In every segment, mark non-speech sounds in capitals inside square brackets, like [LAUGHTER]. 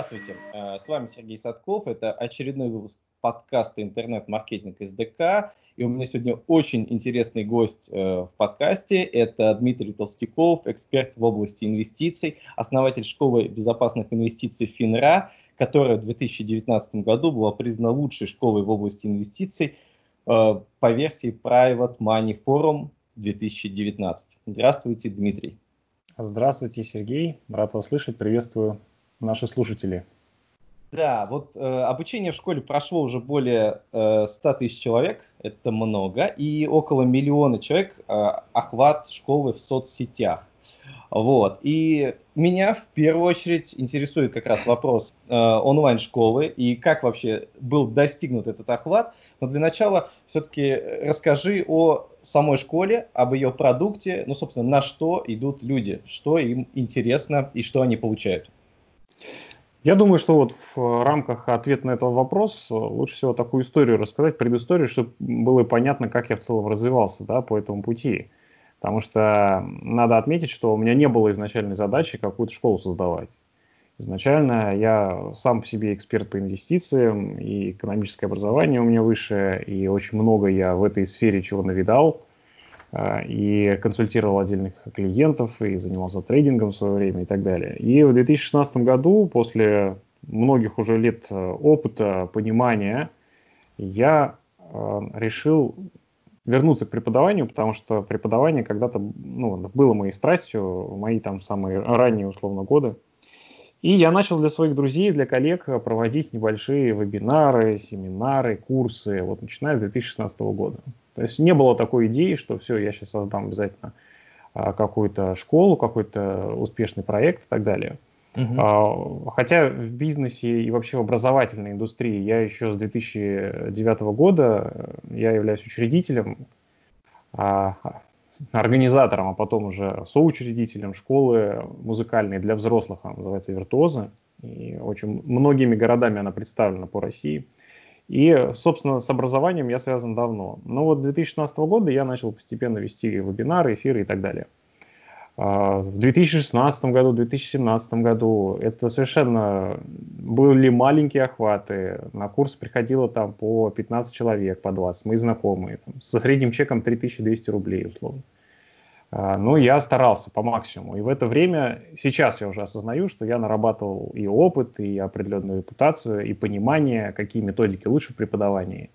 Здравствуйте, э, с вами Сергей Садков. Это очередной выпуск подкаста «Интернет-маркетинг СДК». И у меня сегодня очень интересный гость э, в подкасте. Это Дмитрий Толстяков, эксперт в области инвестиций, основатель школы безопасных инвестиций ФИНРА, которая в 2019 году была признана лучшей школой в области инвестиций э, по версии Private Money Forum 2019. Здравствуйте, Дмитрий. Здравствуйте, Сергей. Рад вас слышать. Приветствую наши слушатели. Да, вот э, обучение в школе прошло уже более э, 100 тысяч человек, это много, и около миллиона человек э, охват школы в соцсетях. Вот. И меня в первую очередь интересует как раз вопрос э, онлайн-школы и как вообще был достигнут этот охват. Но для начала все-таки расскажи о самой школе, об ее продукте, ну, собственно, на что идут люди, что им интересно и что они получают. Я думаю, что вот в рамках ответа на этот вопрос э, лучше всего такую историю рассказать, предысторию, чтобы было понятно, как я в целом развивался да, по этому пути. Потому что надо отметить, что у меня не было изначальной задачи какую-то школу создавать. Изначально я сам по себе эксперт по инвестициям, и экономическое образование у меня высшее, и очень много я в этой сфере чего навидал. А, и консультировал отдельных клиентов, и занимался трейдингом в свое время и так далее. И в 2016 году, после многих уже лет э, опыта, понимания, я э, решил вернуться к преподаванию, потому что преподавание когда-то ну, было моей страстью, мои там самые ранние условно годы. И я начал для своих друзей, для коллег проводить небольшие вебинары, семинары, курсы, вот начиная с 2016 года. То есть не было такой идеи, что все, я сейчас создам обязательно а, какую-то школу, какой-то успешный проект и так далее. Uh-huh. Хотя в бизнесе и вообще в образовательной индустрии я еще с 2009 года э, я являюсь учредителем, а, организатором, а потом уже соучредителем школы музыкальной для взрослых, она называется «Виртуозы». И очень многими городами она представлена по России. И, собственно, с образованием я связан давно. Но вот с 2016 года я начал постепенно вести вебинары, эфиры и так далее. А, в 2016 году, 2017 году это совершенно были маленькие охваты. На курс приходило там по 15 человек, по 20, мои знакомые. Там, со средним чеком 3200 рублей, условно. Ну, я старался по максимуму. И в это время, сейчас я уже осознаю, что я нарабатывал и опыт, и определенную репутацию, и понимание, какие методики лучше в преподавании.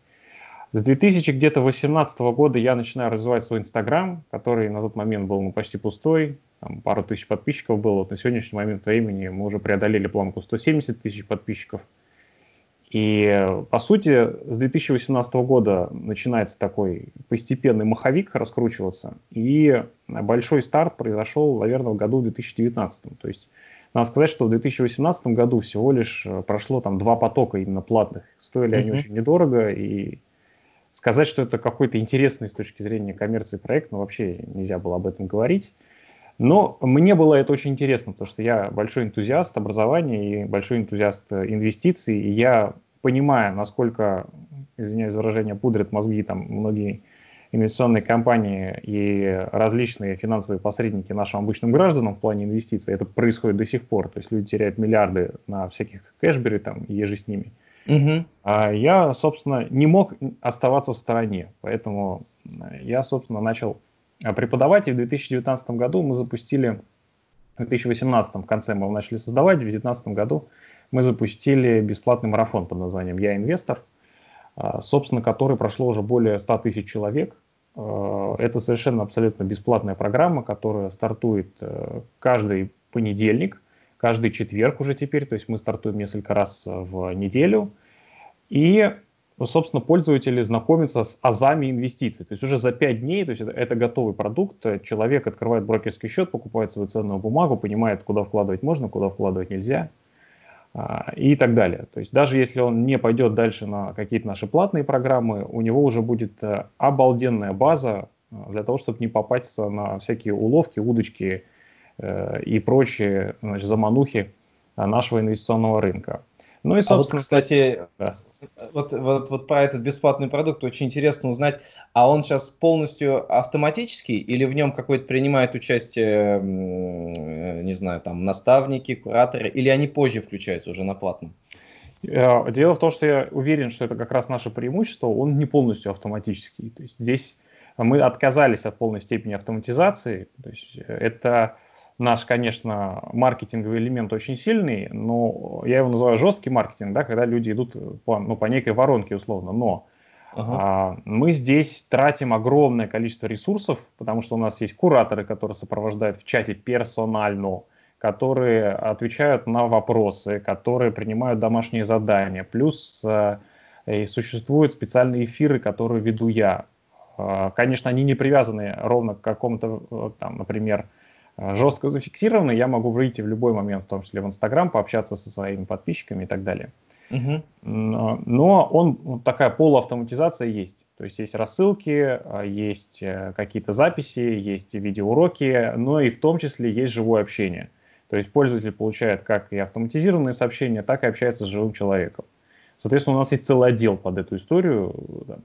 С 2018 года я начинаю развивать свой Инстаграм, который на тот момент был ну, почти пустой, там пару тысяч подписчиков было. Вот на сегодняшний момент времени мы уже преодолели планку 170 тысяч подписчиков. И, по сути, с 2018 года начинается такой постепенный маховик раскручиваться, и большой старт произошел, наверное, в году 2019. То есть, надо сказать, что в 2018 году всего лишь э, прошло там два потока именно платных. Стоили mm-hmm. они очень недорого, и сказать, что это какой-то интересный с точки зрения коммерции проект, ну, вообще нельзя было об этом говорить. Но мне было это очень интересно, потому что я большой энтузиаст образования и большой энтузиаст э, инвестиций, и я понимаю, насколько, извиняюсь за выражение, пудрят мозги там многие инвестиционные компании и различные финансовые посредники нашим обычным гражданам в плане инвестиций, это происходит до сих пор. То есть люди теряют миллиарды на всяких Кэшбери там и ежи с ними. Угу. А я, собственно, не мог оставаться в стороне. Поэтому я, собственно, начал преподавать, и в 2019 году мы запустили, в 2018 в конце мы начали создавать, в 2019 году мы запустили бесплатный марафон под названием «Я инвестор», а, собственно, который прошло уже более 100 тысяч человек. А, это совершенно абсолютно бесплатная программа, которая стартует э, каждый понедельник, каждый четверг уже теперь, то есть мы стартуем несколько раз в неделю. И ну, собственно, пользователи знакомятся с азами инвестиций. То есть уже за 5 дней, то есть это, это готовый продукт, человек открывает брокерский счет, покупает свою ценную бумагу, понимает, куда вкладывать можно, куда вкладывать нельзя а, и так далее. То есть даже если он не пойдет дальше на какие-то наши платные программы, у него уже будет э, обалденная база э, для того, чтобы не попасться на всякие уловки, удочки э, и прочие значит, заманухи нашего инвестиционного рынка. Ну и, собственно, а вот, кстати, да. вот, вот, вот про этот бесплатный продукт очень интересно узнать. А он сейчас полностью автоматический или в нем какой-то принимает участие, не знаю, там наставники, кураторы, или они позже включаются уже на платном? Э, дело в том, что я уверен, что это как раз наше преимущество, он не полностью автоматический. То есть здесь мы отказались от полной степени автоматизации. То есть это наш, конечно, маркетинговый элемент очень сильный, но я его называю жесткий маркетинг, да, когда люди идут по, ну, по некой воронке условно. Но ага. а, мы здесь тратим огромное количество ресурсов, потому что у нас есть кураторы, которые сопровождают в чате персонально, которые отвечают на вопросы, которые принимают домашние задания. Плюс а, и существуют специальные эфиры, которые веду я. А, конечно, они не привязаны ровно к какому-то, э, там, например, жестко зафиксированы, я могу выйти в любой момент, в том числе в Инстаграм, пообщаться со своими подписчиками и так далее. Угу. Но он такая полуавтоматизация есть. То есть есть рассылки, э, есть э, какие-то записи, есть видеоуроки, но и в том числе есть живое общение. То есть пользователь получает как и автоматизированные сообщения, так и общается с живым человеком. Соответственно, у нас есть целый отдел под эту историю,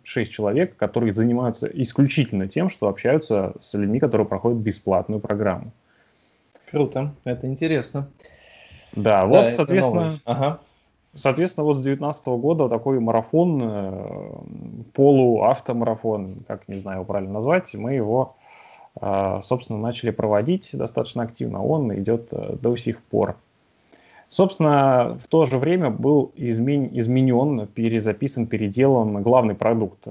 6 человек, которые занимаются исключительно тем, что общаются с людьми, которые проходят бесплатную программу. Круто, это интересно. Да, вот, да, соответственно, ага. соответственно, вот с 2019 года такой марафон, э, полуавтомарафон, как не знаю его правильно назвать, мы его, э, собственно, начали проводить достаточно активно. Он идет э, до сих пор. Собственно, в то же время был измен, изменен, перезаписан, переделан главный продукт.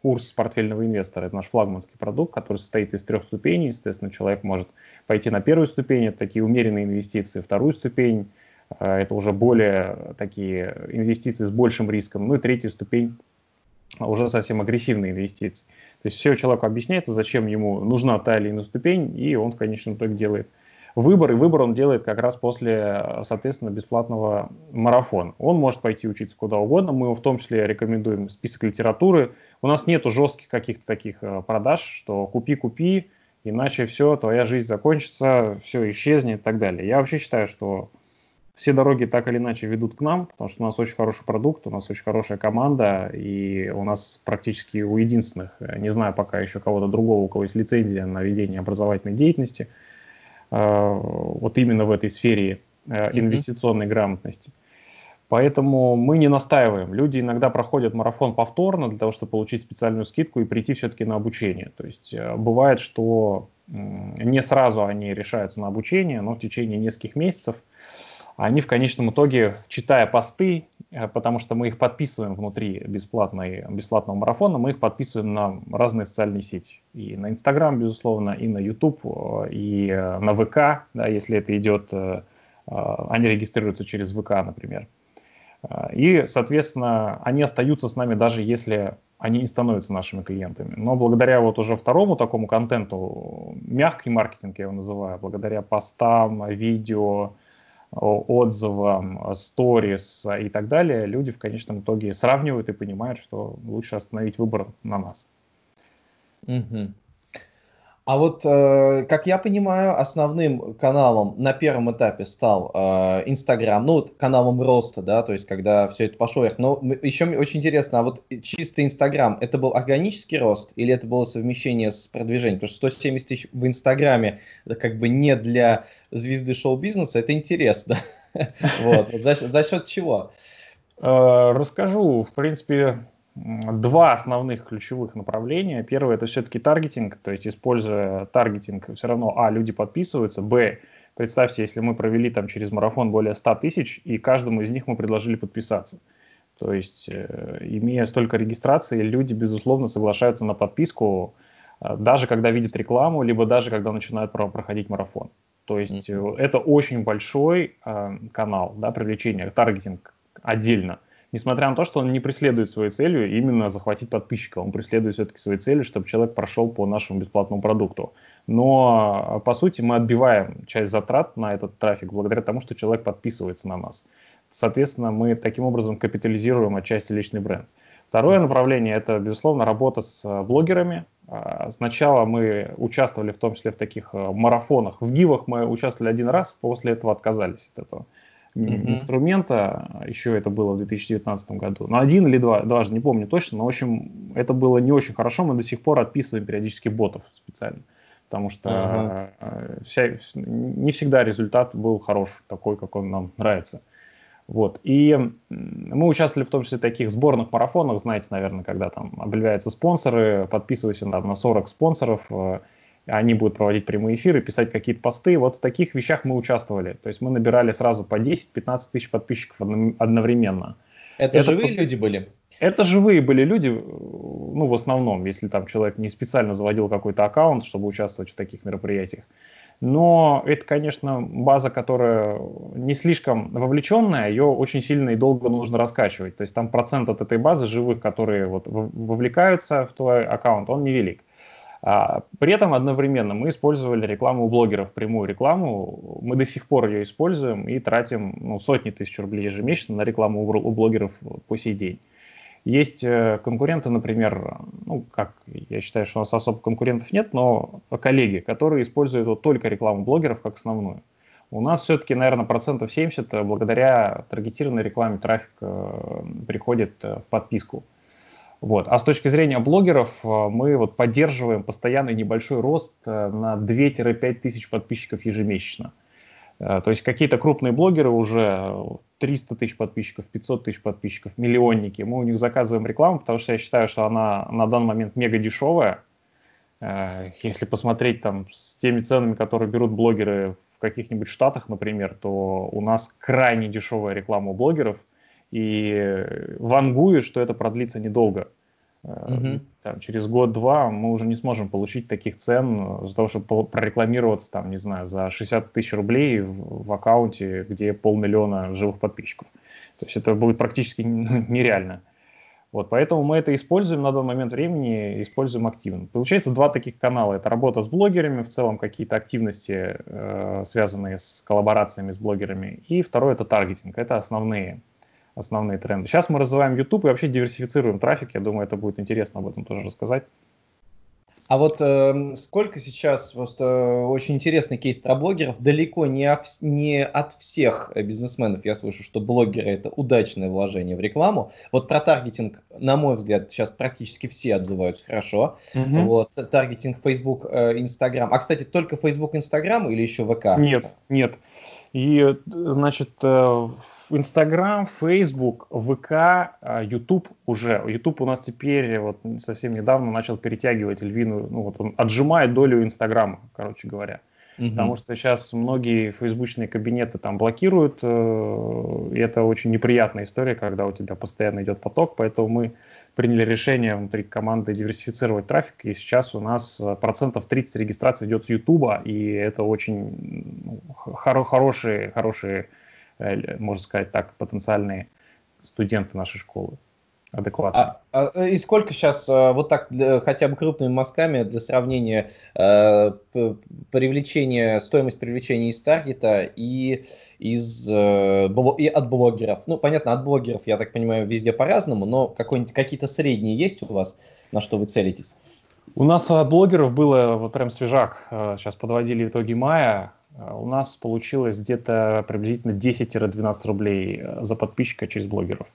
Курс портфельного инвестора. Это наш флагманский продукт, который состоит из трех ступеней. Естественно, человек может пойти на первую ступень, это такие умеренные инвестиции. Вторую ступень, э, это уже более такие инвестиции с большим риском. Ну и третью ступень, уже совсем агрессивные инвестиции. То есть все человеку объясняется, зачем ему нужна та или иная ступень, и он в конечном итоге делает выбор, и выбор он делает как раз после, соответственно, бесплатного марафона. Он может пойти учиться куда угодно, мы его в том числе рекомендуем список литературы. У нас нету жестких каких-то таких э, продаж, что купи-купи, иначе все, твоя жизнь закончится, все исчезнет и так далее. Я вообще считаю, что все дороги так или иначе ведут к нам, потому что у нас очень хороший продукт, у нас очень хорошая команда, и у нас практически у единственных, э, не знаю пока еще кого-то другого, у кого есть лицензия на ведение образовательной деятельности – Э, вот именно в этой сфере э, инвестиционной mm-hmm. грамотности. Поэтому мы не настаиваем. Люди иногда проходят марафон повторно для того, чтобы получить специальную скидку и прийти все-таки на обучение. То есть э, бывает, что не сразу они решаются на обучение, но в течение нескольких месяцев они в конечном итоге, читая посты, э, потому что мы их подписываем внутри бесплатной, бесплатного марафона, мы их подписываем на разные социальные сети. И на Инстаграм, безусловно, и на YouTube, э, и э, на ВК, да, если это идет, они регистрируются через ВК, например. И, соответственно, они остаются с нами даже если они не становятся нашими клиентами. Но благодаря вот уже второму такому контенту, мягкий маркетинг я его называю, благодаря постам, видео, отзывам, сторис и так далее, люди в конечном итоге сравнивают и понимают, что лучше остановить выбор на нас. Угу. А вот, э, как я понимаю, основным каналом на первом этапе стал э, Инстаграм, ну, каналом роста, да, то есть когда все это пошло вверх. Но еще очень интересно, а вот чисто Инстаграм, это был органический рост или это было совмещение с продвижением? Потому что 170 тысяч в Инстаграме, как бы не для звезды шоу-бизнеса, это интересно. [LAUGHS] Вот, за счет чего? Э, расскажу, в принципе, два основных ключевых направления. Первое это все-таки таргетинг, то есть используя таргетинг, все равно, а, люди подписываются, б, представьте, если мы провели там через марафон более 100 тысяч, и каждому из них мы предложили подписаться. То есть, э, имея столько регистраций, люди, безусловно, соглашаются на подписку, э, даже когда видят рекламу, либо даже когда начинают про проходить марафон. То есть, mm-hmm. это очень большой э, канал да, привлечения, таргетинг отдельно несмотря на то, что он не преследует своей целью именно захватить подписчика, он преследует все-таки своей целью, чтобы человек прошел по нашему бесплатному продукту. Но, по сути, мы отбиваем часть затрат на этот трафик благодаря тому, что человек подписывается на нас. Соответственно, мы таким образом капитализируем отчасти личный бренд. Второе направление – это, безусловно, работа с блогерами. А, сначала мы участвовали в том числе в таких э, марафонах. В гивах мы участвовали один раз, после этого отказались от этого. Mm-hmm. инструмента, еще это было в 2019 году, но один или два, даже не помню точно, но в общем это было не очень хорошо, мы до сих пор отписываем периодически ботов специально, потому что uh-huh. вся, не всегда результат был хорош, такой, как он нам нравится. Вот. И мы участвовали в том числе в таких сборных марафонах, знаете, наверное, когда там объявляются спонсоры, подписывайся на 40 спонсоров, э, они будут проводить прямые эфиры, писать какие-то посты. Вот в таких вещах мы участвовали. То есть мы набирали сразу по 10-15 тысяч подписчиков одновременно. Это, это живые люди были? Это живые были люди, ну, в основном, если там человек не специально заводил какой-то аккаунт, чтобы участвовать в таких мероприятиях. Но это, конечно, база, которая не слишком вовлеченная, ее очень сильно и долго нужно раскачивать. То есть там процент от этой базы живых, которые вот вовлекаются в твой аккаунт, он невелик. А, при этом одновременно мы использовали рекламу у блогеров, прямую рекламу. Мы до сих пор ее используем и тратим ну, сотни тысяч рублей ежемесячно на рекламу у блогеров по сей день. Есть э, конкуренты, например, ну, как я считаю, что у нас особо конкурентов нет, но коллеги, которые используют вот только рекламу блогеров как основную. У нас все-таки, наверное, процентов 70 э, благодаря таргетированной рекламе трафик э, приходит в подписку. Вот. А с точки зрения блогеров, мы вот поддерживаем постоянный небольшой рост на 2-5 тысяч подписчиков ежемесячно. То есть какие-то крупные блогеры уже 300 тысяч подписчиков, 500 тысяч подписчиков, миллионники. Мы у них заказываем рекламу, потому что я считаю, что она на данный момент мега дешевая. Э, если посмотреть там с теми ценами, которые берут блогеры в каких-нибудь штатах, например, то у нас крайне дешевая реклама у блогеров. И вангую, что это продлится недолго. Угу. Там, через год-два мы уже не сможем получить таких цен за того, чтобы прорекламироваться, там, не знаю, за 60 тысяч рублей в, в аккаунте, где полмиллиона живых подписчиков. То есть это будет практически нереально. Вот, поэтому мы это используем на данный момент времени, используем активно. Получается два таких канала. Это работа с блогерами, в целом какие-то активности, э, связанные с коллаборациями с блогерами. И второе это таргетинг. Это основные основные тренды. Сейчас мы развиваем YouTube и вообще диверсифицируем трафик. Я думаю, это будет интересно об этом тоже рассказать. А вот э, сколько сейчас, просто очень интересный кейс про блогеров, далеко не, ов, не от всех бизнесменов я слышу, что блогеры это удачное вложение в рекламу. Вот про таргетинг, на мой взгляд, сейчас практически все отзываются хорошо. Угу. Вот, таргетинг Facebook, э, Instagram. А, кстати, только Facebook, Instagram или еще ВК? Нет, нет. И, значит, э, Инстаграм, Фейсбук, ВК, Ютуб уже. Ютуб у нас теперь вот совсем недавно начал перетягивать львиную, ну вот он отжимает долю Инстаграма, короче говоря. Угу. Потому что сейчас многие фейсбучные кабинеты там блокируют, э, и это очень неприятная история, когда у тебя постоянно идет поток, поэтому мы приняли решение внутри команды диверсифицировать трафик, и сейчас у нас э, процентов 30 регистрации идет с Ютуба, и это очень ну, хоро хорошие, хорошие можно сказать так, потенциальные студенты нашей школы адекватно. А, а, и сколько сейчас э, вот так хотя бы крупными мазками для сравнения э, привлечения, стоимость привлечения из таргета и из и от блогеров? Ну, понятно, от блогеров, я так понимаю, везде по-разному, но какие-то средние есть у вас, на что вы целитесь? У нас от блогеров было вот прям свежак. Сейчас подводили итоги мая. А у нас получилось где-то приблизительно 10-12 рублей э, за подписчика через блогеров.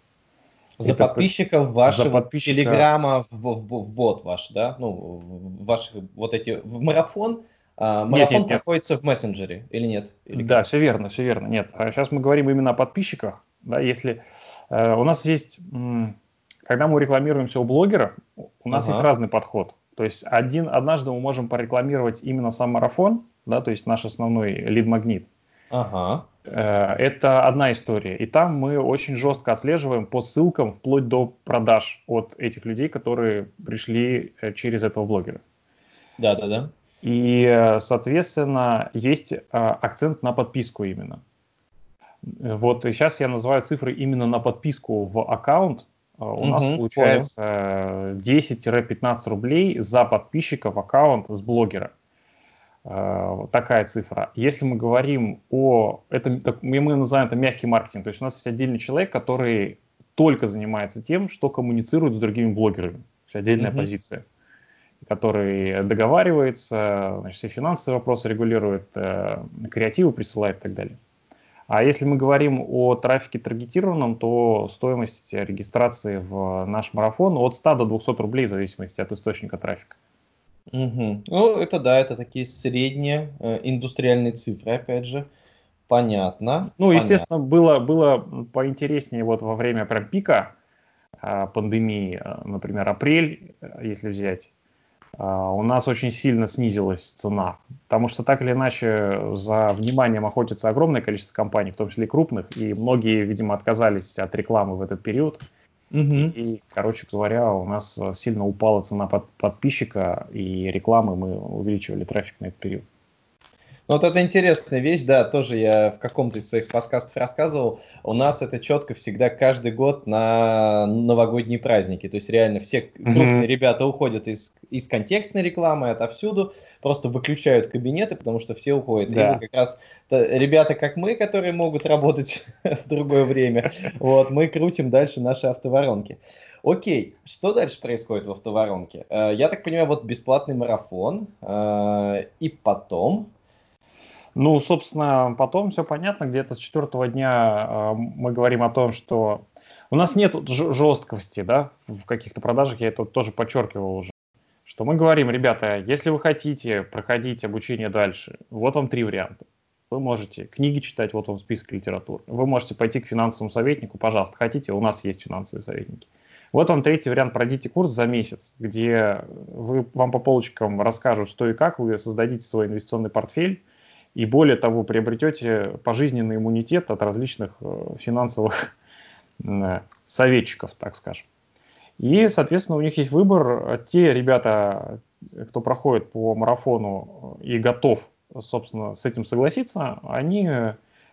За Это подписчиков вашего за подписчика... телеграма в, в, в бот ваш, да? Ну, ваш вот эти в марафон. А, марафон нет, нет, проходится нет. в мессенджере или нет? Или да, все верно, все верно. Нет, а сейчас мы говорим именно о подписчиках. Да, если э, у нас есть, когда мы рекламируемся у блогеров, у нас ага. есть разный подход. То есть один, однажды мы можем порекламировать именно сам марафон, да, то есть наш основной лид-магнит. Ага. Э, это одна история. И там мы очень жестко отслеживаем по ссылкам вплоть до продаж от этих людей, которые пришли э, через этого блогера. Да, да, да. И, э, соответственно, есть акцент на подписку именно. Вот сейчас я называю цифры именно на подписку в аккаунт. У угу, нас получается 10-15 рублей за подписчика в аккаунт с блогера. Э, такая цифра. Если мы говорим о... Это, мы называем это мягкий маркетинг. То есть у нас есть отдельный человек, который только занимается тем, что коммуницирует с другими блогерами. То есть отдельная mm-hmm. позиция который договаривается, значит, все финансовые вопросы регулирует, э, креативы присылает и так далее. А если мы говорим о трафике таргетированном, то стоимость регистрации в наш марафон от 100 до 200 рублей в зависимости от источника трафика. Угу. Ну, это да, это такие средние э, индустриальные цифры, опять же. Понятно. Ну, понятно. естественно, было, было поинтереснее вот во время прям пика э, пандемии, э, например, апрель, э, если взять, а, у нас очень сильно снизилась цена, потому что так или иначе за вниманием охотится огромное количество компаний, в том числе и крупных, и многие, видимо, отказались от рекламы в этот период. Угу. И, короче говоря, у нас сильно упала цена под, подписчика, и рекламы мы увеличивали трафик на этот период. Ну, вот это интересная вещь, да, тоже я в каком-то из своих подкастов рассказывал. У нас это четко всегда каждый год на новогодние праздники. То есть реально все крупные mm-hmm. ребята уходят из, из контекстной рекламы отовсюду, просто выключают кабинеты, потому что все уходят. Да. И как раз ребята, как мы, которые могут работать [LAUGHS] в другое время, вот, мы крутим дальше наши автоворонки. Окей, что дальше происходит в автоворонке? Э, я так понимаю, вот бесплатный марафон, э, и потом ну, собственно, потом все понятно. Где-то с четвертого дня э, мы говорим о том, что у нас нет жесткости, да, в каких-то продажах, я это тоже подчеркивал уже, что мы говорим, ребята, если вы хотите проходить обучение дальше, вот вам три варианта. Вы можете книги читать, вот вам список литературы. Вы можете пойти к финансовому советнику, пожалуйста, хотите, у нас есть финансовые советники. Вот вам третий вариант, пройдите курс за месяц, где вы, вам по полочкам расскажут, что и как, вы создадите свой инвестиционный портфель, и более того, приобретете пожизненный иммунитет от различных э, финансовых [LAUGHS] э, советчиков, так скажем. И, соответственно, у них есть выбор. Те ребята, кто проходит по марафону и готов, собственно, с этим согласиться, они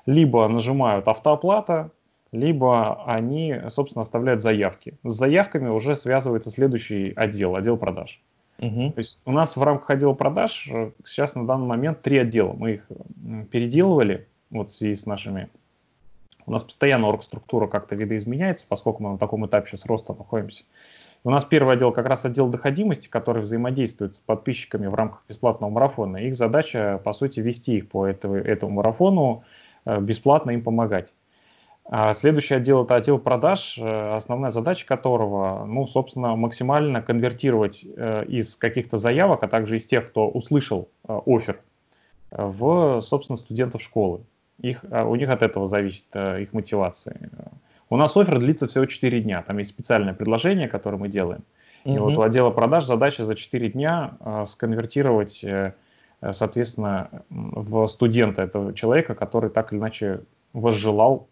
либо нажимают автооплата, либо они, собственно, оставляют заявки. С заявками уже связывается следующий отдел, отдел продаж. Угу. То есть у нас в рамках отдела продаж э, сейчас на данный момент три отдела. Мы их переделывали вот в связи с нашими... У нас постоянно оргструктура как-то видоизменяется, поскольку мы на таком этапе сейчас роста находимся. У нас первый отдел как раз отдел доходимости, который взаимодействует с подписчиками в рамках бесплатного марафона. Их задача, по сути, вести их по этому, этому марафону, э, бесплатно им помогать. А следующий отдел – это отдел продаж, э, основная задача которого, ну, собственно, максимально конвертировать э, из каких-то заявок, а также из тех, кто услышал э, офер, в, собственно, студентов школы. Их, у них от этого зависит их мотивация. У нас офер длится всего 4 дня. Там есть специальное предложение, которое мы делаем. И угу. вот у отдела продаж задача за 4 дня сконвертировать, соответственно, в студента этого человека, который так или иначе возжелал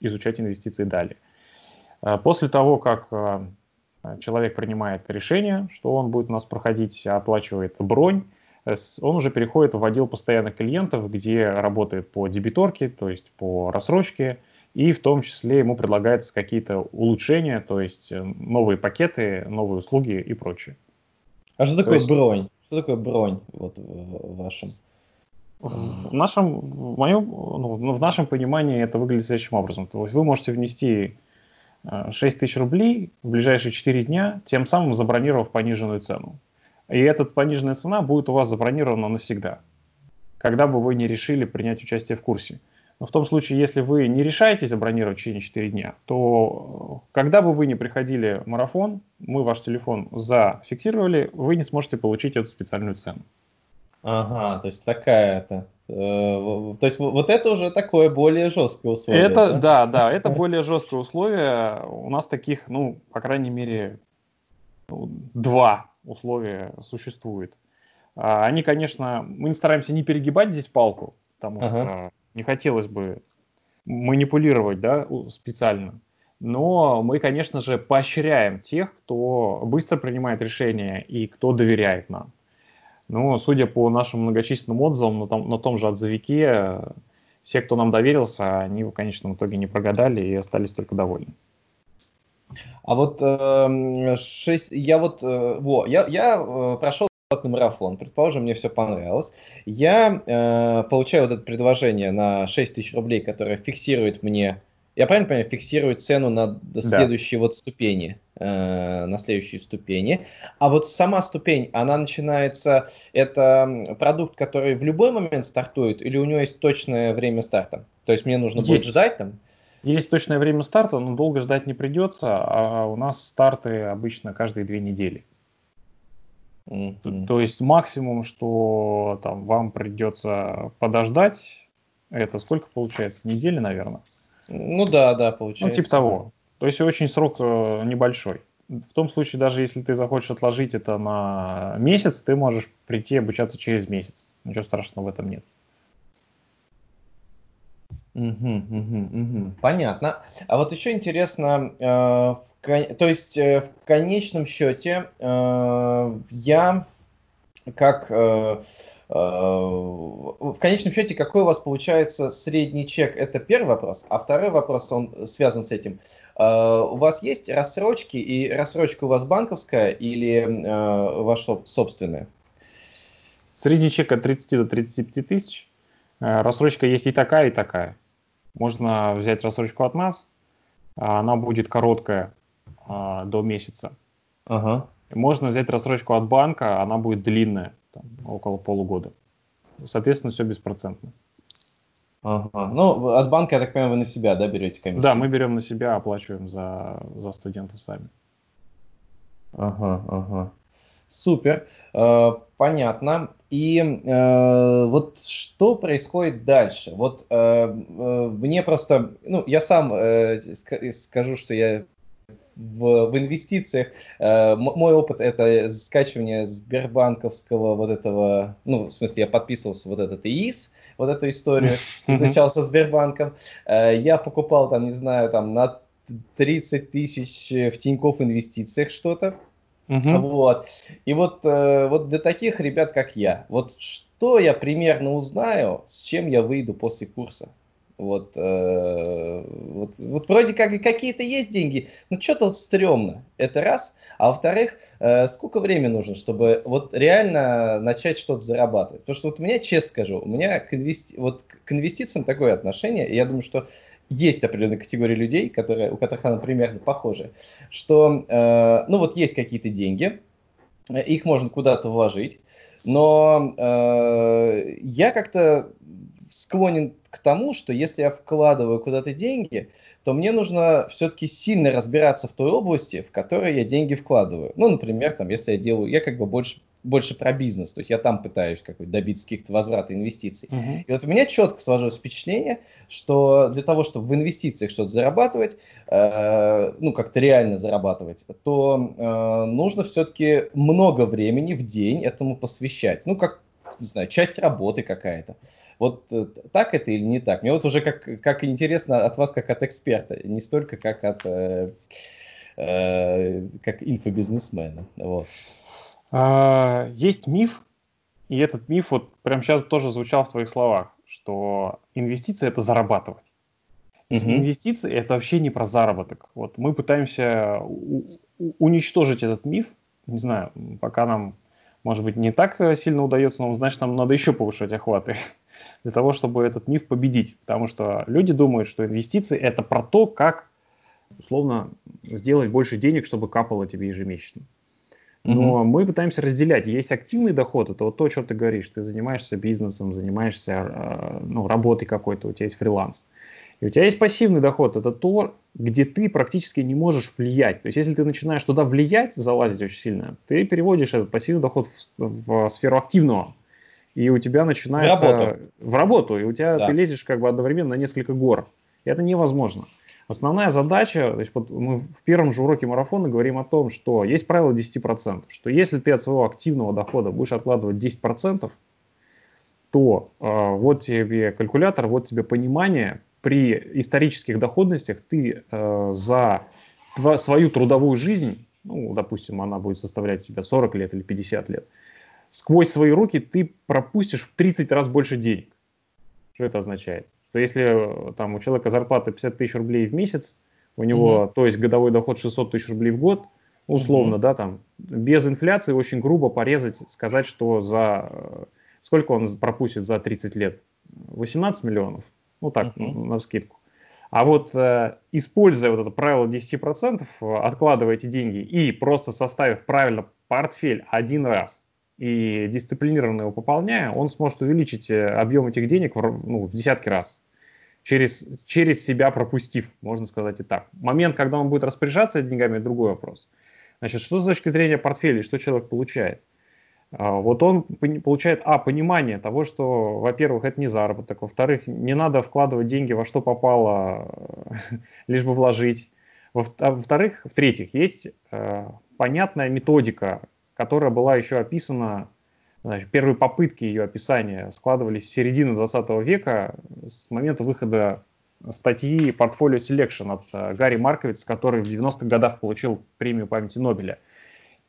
изучать инвестиции далее. Э, после того, как э, человек принимает решение, что он будет у нас проходить, оплачивает бронь, э, он уже переходит в отдел постоянных клиентов, где работает по дебиторке, то есть по рассрочке, и в том числе ему предлагаются какие-то улучшения, то есть новые пакеты, новые услуги и прочее. А что такое есть... бронь? Что такое бронь вот в вашем? В нашем, в моем, ну, ну, в нашем понимании это выглядит следующим образом. То есть вы можете внести 6 э, тысяч рублей в ближайшие 4 дня, тем самым забронировав пониженную цену. И эта пониженная цена будет у вас забронирована навсегда, когда бы вы не решили принять участие в курсе. Но в том случае, если вы не решаете забронировать в течение 4 дня, то э, когда бы вы не приходили в марафон, мы ваш телефон зафиксировали, вы не сможете получить эту специальную цену. Ага, то есть такая-то. Э, то есть вот это уже такое более жесткое условие. Это, да, да, да [LAUGHS] это более жесткое условие. У нас таких, ну, по крайней мере, ну, два условия существует. А, они, конечно, мы стараемся не перегибать здесь палку, потому ага. что не хотелось бы манипулировать, да, специально. Но мы, конечно же, поощряем тех, кто быстро принимает решения и кто доверяет нам. Ну, судя по нашим многочисленным отзывам на том, на том же отзывике, все, кто нам доверился, они в конечном итоге не прогадали и остались только довольны. А вот э, 6, я вот, э, во, я, я э, прошел бесплатный марафон, предположим, мне все понравилось. Я э, получаю вот это предложение на 6 тысяч рублей, которое фиксирует мне я правильно понимаю, фиксирует цену на следующие да. вот ступени, э, на следующие ступени. А вот сама ступень, она начинается, это продукт, который в любой момент стартует, или у него есть точное время старта? То есть мне нужно есть. будет ждать там? Есть точное время старта, но долго ждать не придется, а у нас старты обычно каждые две недели. Mm-hmm. То есть максимум, что там вам придется подождать, это сколько получается? Недели, наверное? Ну да, да, получается. Ну, типа того. То есть очень срок э, небольшой. В том случае, даже если ты захочешь отложить это на месяц, ты можешь прийти обучаться через месяц. Ничего страшного в этом нет. Угу, угу, угу. Понятно. А вот еще интересно, э, в, то есть э, в конечном счете э, я как э, э, в конечном счете, какой у вас получается средний чек, это первый вопрос. А второй вопрос, он связан с этим. Э, у вас есть рассрочки, и рассрочка у вас банковская или э, ваша собственная? Средний чек от 30 до 35 тысяч. Э, рассрочка есть и такая, и такая. Можно взять рассрочку от нас, а она будет короткая, до месяца. Ага. Можно взять рассрочку от банка, она будет длинная, там, около полугода. Соответственно, все беспроцентно. Ага. Ну, от банка, я так понимаю, вы на себя, да, берете комиссию? Да, мы берем на себя, оплачиваем за, за студентов сами. Ага, ага. Супер, э, понятно. И э, вот что происходит дальше? Вот э, мне просто, ну, я сам скажу, что я в, в инвестициях. Э, мой опыт это скачивание Сбербанковского вот этого, ну, в смысле, я подписывался вот этот ИИС, вот эту историю, [LAUGHS] изучал со Сбербанком. Э, я покупал там, не знаю, там на 30 тысяч в Тинькофф инвестициях что-то. Uh-huh. Вот. И вот, э, вот для таких ребят, как я, вот что я примерно узнаю, с чем я выйду после курса? Вот, э, вот, вот вроде как какие-то есть деньги, но что-то стрёмно. Это раз. А во-вторых, э, сколько времени нужно, чтобы вот реально начать что-то зарабатывать? Потому что вот у меня, честно скажу, у меня к, инвести... вот к инвестициям такое отношение, и я думаю, что есть определенная категория людей, которые, у которых она примерно похожа, что, э, ну вот есть какие-то деньги, их можно куда-то вложить, но э, я как-то склонен к тому, что если я вкладываю куда-то деньги, то мне нужно все-таки сильно разбираться в той области, в которой я деньги вкладываю. Ну, например, там, если я делаю, я как бы больше, больше про бизнес, то есть я там пытаюсь как бы добиться каких-то возврата инвестиций. Uh-huh. И вот у меня четко сложилось впечатление, что для того, чтобы в инвестициях что-то зарабатывать, э, ну, как-то реально зарабатывать, то э, нужно все-таки много времени в день этому посвящать. Ну, как, не знаю, часть работы какая-то. Вот э, так это или не так? Мне вот уже как, как интересно от вас, как от эксперта, не столько как от э, э, как инфобизнесмена. Вот. А, есть миф, и этот миф вот прямо сейчас тоже звучал в твоих словах, что инвестиции это зарабатывать. Угу. Инвестиции это вообще не про заработок. Вот мы пытаемся уничтожить этот миф. Не знаю, пока нам, может быть, не так сильно удается, но значит, нам надо еще повышать охваты [LAUGHS] для того, чтобы этот миф победить. Потому что люди думают, что инвестиции это про то, как условно сделать больше денег, чтобы капало тебе ежемесячно. Но mm-hmm. мы пытаемся разделять. Есть активный доход, это вот то, что ты говоришь. Ты занимаешься бизнесом, занимаешься э, ну, работой какой-то, у тебя есть фриланс. И у тебя есть пассивный доход, это то, где ты практически не можешь влиять. То есть, если ты начинаешь туда влиять, залазить очень сильно, ты переводишь этот пассивный доход в, в сферу активного и у тебя начинается... В работу. В работу, и у тебя да. ты лезешь как бы одновременно на несколько гор. И это невозможно. Основная задача, то есть вот мы в первом же уроке марафона говорим о том, что есть правило 10%, что если ты от своего активного дохода будешь откладывать 10%, то э, вот тебе калькулятор, вот тебе понимание, при исторических доходностях ты э, за тва, свою трудовую жизнь, ну, допустим, она будет составлять у тебя 40 лет или 50 лет, сквозь свои руки ты пропустишь в 30 раз больше денег. Что это означает? Что если э, там у человека зарплата 50 тысяч рублей в месяц, у него, угу. то есть годовой доход 600 тысяч рублей в год, условно, угу. да, там, без инфляции очень грубо порезать, сказать, что за, э, сколько он пропустит за 30 лет? 18 миллионов, ну так, угу. на скидку. А вот э, используя вот это правило 10%, э, откладывая эти деньги и просто составив правильно портфель один раз и дисциплинированно его пополняя, он сможет увеличить э, объем этих денег в, ну, в десятки раз. Через, через себя пропустив, можно сказать и так. Момент, когда он будет распоряжаться деньгами, другой вопрос. Значит, что с точки зрения портфеля, что человек получает? А, вот он получает, а, понимание того, что, во-первых, это не заработок, во-вторых, не надо вкладывать деньги во что попало, [LAUGHS] лишь бы вложить. А, во-вторых, в-третьих, есть э, понятная методика, которая была еще описана, значит, первые попытки ее описания складывались с середины 20 века, с момента выхода статьи Portfolio Selection от э, Гарри Марковиц, который в 90-х годах получил премию памяти Нобеля –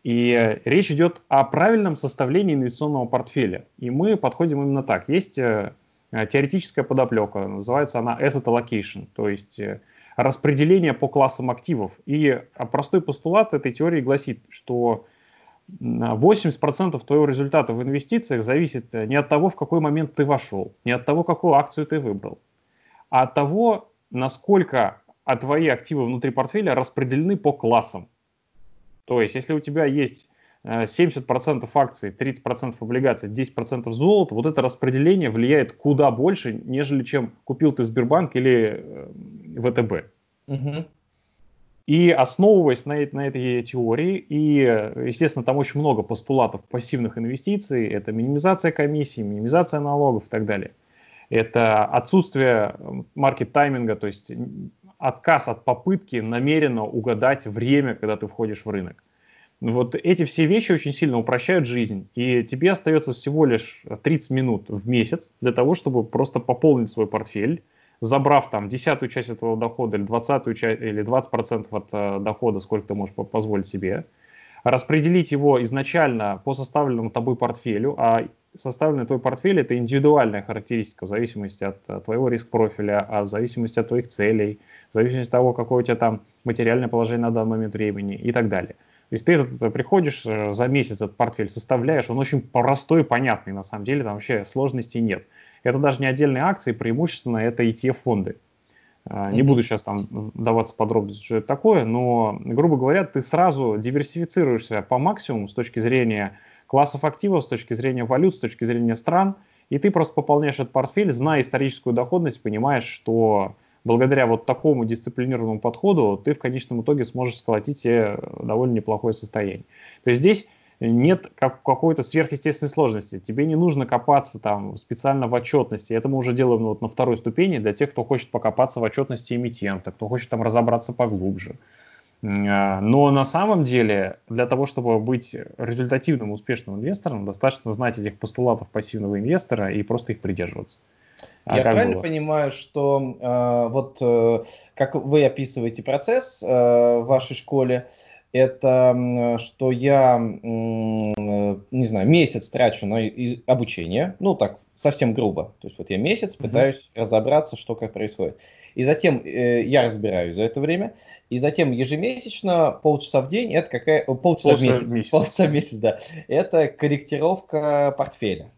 и речь идет о правильном составлении инвестиционного портфеля. И мы подходим именно так. Есть э, теоретическая подоплека, называется она asset allocation, то есть э, распределение по классам активов. И простой постулат этой теории гласит, что 80% твоего результата в инвестициях зависит не от того, в какой момент ты вошел, не от того, какую акцию ты выбрал, а от того, насколько твои активы внутри портфеля распределены по классам. То есть, если у тебя есть 70% э, акций, 30% облигаций, 10% золота, вот это распределение влияет куда больше, нежели чем купил ты Сбербанк или э, ВТБ. Угу. И основываясь на, на этой теории, и, естественно, там очень много постулатов пассивных инвестиций, это минимизация комиссий, минимизация налогов и так далее. Это отсутствие маркет-тайминга, то есть отказ от попытки намеренно угадать время, когда ты входишь в рынок. Вот эти все вещи очень сильно упрощают жизнь, и тебе остается всего лишь 30 минут в месяц для того, чтобы просто пополнить свой портфель, забрав там десятую часть этого дохода или двадцатую часть или 20% от э, дохода, сколько ты можешь позволить себе, распределить его изначально по составленному тобой портфелю, а составленный твой портфель это индивидуальная характеристика в зависимости от э, твоего риск-профиля, а в зависимости от твоих целей, в зависимости от того, какое у тебя там материальное положение на данный момент времени и так далее. То есть ты этот, приходишь э, за месяц этот портфель, составляешь, он очень простой и понятный на самом деле, там вообще сложностей нет. Это даже не отдельные акции, преимущественно это ETF-фонды. Не буду сейчас там даваться подробности, что это такое, но, грубо говоря, ты сразу диверсифицируешься по максимуму с точки зрения классов активов, с точки зрения валют, с точки зрения стран, и ты просто пополняешь этот портфель, зная историческую доходность, понимаешь, что благодаря вот такому дисциплинированному подходу ты в конечном итоге сможешь сколотить довольно неплохое состояние. То есть здесь нет как, какой-то сверхъестественной сложности. Тебе не нужно копаться там специально в отчетности. Это мы уже делаем вот на второй ступени для тех, кто хочет покопаться в отчетности эмитента, кто хочет там разобраться поглубже. А, но на самом деле для того, чтобы быть результативным, успешным инвестором, достаточно знать этих постулатов пассивного инвестора и просто их придерживаться. А Я правильно было? понимаю, что э, вот э, как вы описываете процесс э, в вашей школе, это что я, не знаю, месяц трачу на обучение, ну так, совсем грубо. То есть вот я месяц пытаюсь mm-hmm. разобраться, что как происходит. И затем э, я разбираюсь за это время. И затем ежемесячно полчаса в день, это какая... Полчаса, полчаса в месяц. В месяц. Полчаса в месяц, да. Это корректировка портфеля.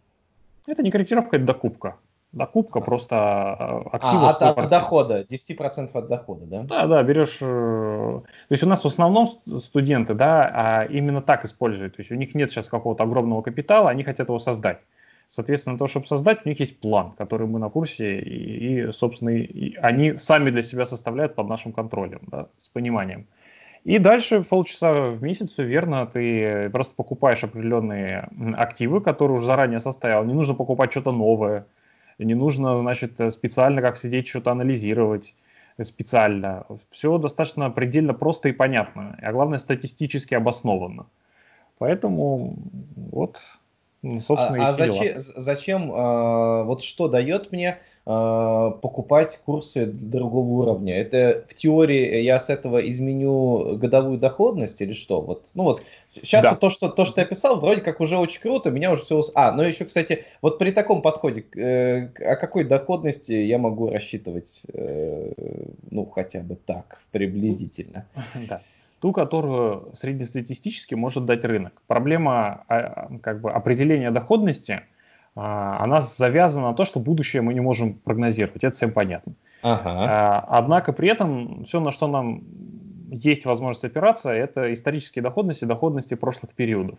Это не корректировка, это докупка. Докупка просто а, активов. А, от, от дохода, 10% от дохода, да? Да, да, берешь... Э, то есть у нас в основном студенты, да, а именно так используют. То есть у них нет сейчас какого-то огромного капитала, они хотят его создать. Соответственно, то, чтобы создать, у них есть план, который мы на курсе, и, и собственно, и они сами для себя составляют под нашим контролем, да, с пониманием. И дальше полчаса в месяц, верно, ты просто покупаешь определенные активы, которые уже заранее составил. Не нужно покупать что-то новое, не нужно, значит, специально как сидеть, что-то анализировать специально. Все достаточно предельно просто и понятно, а главное статистически обоснованно. Поэтому вот, собственно, а, и а зачем, зачем э, вот что дает мне э, покупать курсы другого уровня? Это в теории я с этого изменю годовую доходность или что? Вот, ну вот Сейчас да. вот то, что, то, что ты описал, вроде как уже очень круто, меня уже все... А, ну еще, кстати, вот при таком подходе, э, о какой доходности я могу рассчитывать, э, ну, хотя бы так, приблизительно? [LAUGHS] Да. Ту, которую среднестатистически может дать рынок. Проблема а, как бы определения доходности, а, она завязана на то, что будущее мы не можем прогнозировать, это всем понятно. Ага. Однако при этом все, на что нам есть возможность опираться, это исторические доходности, доходности прошлых периодов.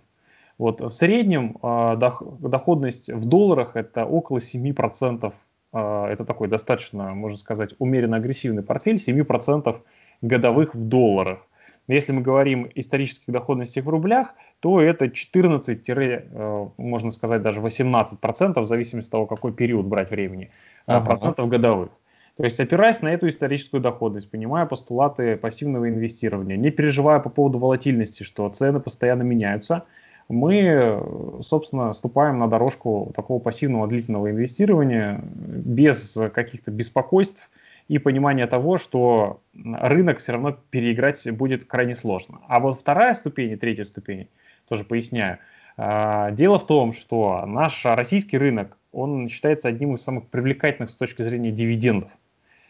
Вот в среднем доходность в долларах это около 7%. Это такой достаточно, можно сказать, умеренно агрессивный портфель, 7% годовых в долларах. Если мы говорим исторических доходностях в рублях, то это 14, э, можно сказать даже 18 процентов, в зависимости от того, какой период брать времени, э, ага. процентов годовых. То есть опираясь на эту историческую доходность, понимая постулаты пассивного инвестирования, не переживая по поводу волатильности, что цены постоянно меняются, мы, собственно, ступаем на дорожку такого пассивного длительного инвестирования без каких-то беспокойств, и понимание того, что рынок все равно переиграть будет крайне сложно. А вот вторая ступень и третья ступень, тоже поясняю. А, дело в том, что наш российский рынок, он считается одним из самых привлекательных с точки зрения дивидендов.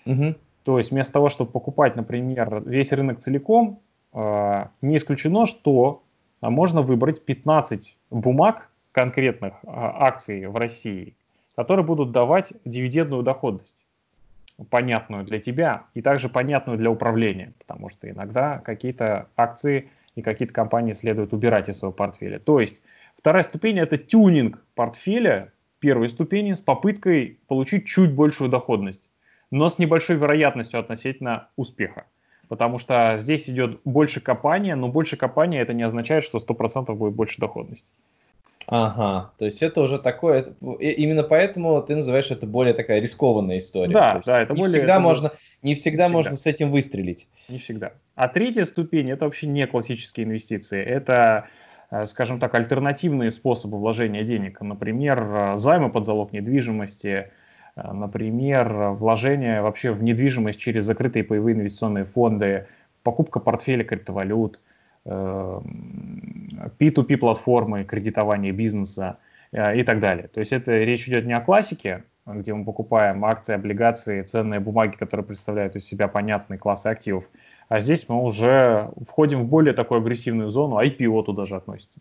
Угу. То есть вместо того, чтобы покупать, например, весь рынок целиком, а, не исключено, что можно выбрать 15 бумаг конкретных а, акций в России, которые будут давать дивидендную доходность понятную для тебя и также понятную для управления, потому что иногда какие-то акции и какие-то компании следует убирать из своего портфеля. То есть вторая ступень это тюнинг портфеля первой ступени с попыткой получить чуть большую доходность, но с небольшой вероятностью относительно успеха. Потому что здесь идет больше копания, но больше копания это не означает, что 100% будет больше доходности. Ага, то есть это уже такое, именно поэтому ты называешь это более такая рискованная история. Да, да, это не более... Всегда это можно, не всегда, всегда можно с этим выстрелить. Не всегда. А третья ступень это вообще не классические инвестиции, это, э, скажем так, альтернативные способы вложения денег. Например, э, займы под залог недвижимости, э, например, вложение вообще в недвижимость через закрытые паевые инвестиционные фонды, покупка портфеля криптовалют – P2P платформы, кредитование бизнеса э, и так далее. То есть это речь идет не о классике, где мы покупаем акции, облигации, ценные бумаги, которые представляют из себя понятные классы активов, а здесь мы уже входим в более такую агрессивную зону, IPO туда же относится.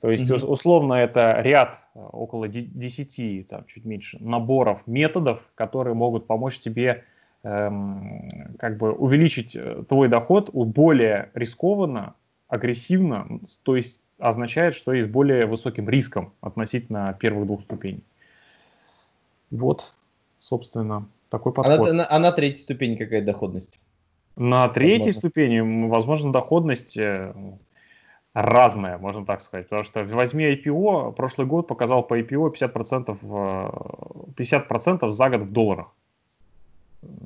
То есть mm-hmm. условно это ряд э, около 10, там, чуть меньше, наборов методов, которые могут помочь тебе эм, как бы увеличить э, твой доход более рискованно, агрессивно, то есть означает, что и с более высоким риском относительно первых двух ступеней. Вот, собственно, такой подход. А на, а на третьей ступени какая доходность? На третьей возможно. ступени, возможно, доходность э, разная, можно так сказать. Потому что возьми IPO, прошлый год показал по IPO 50%, 50% за год в долларах.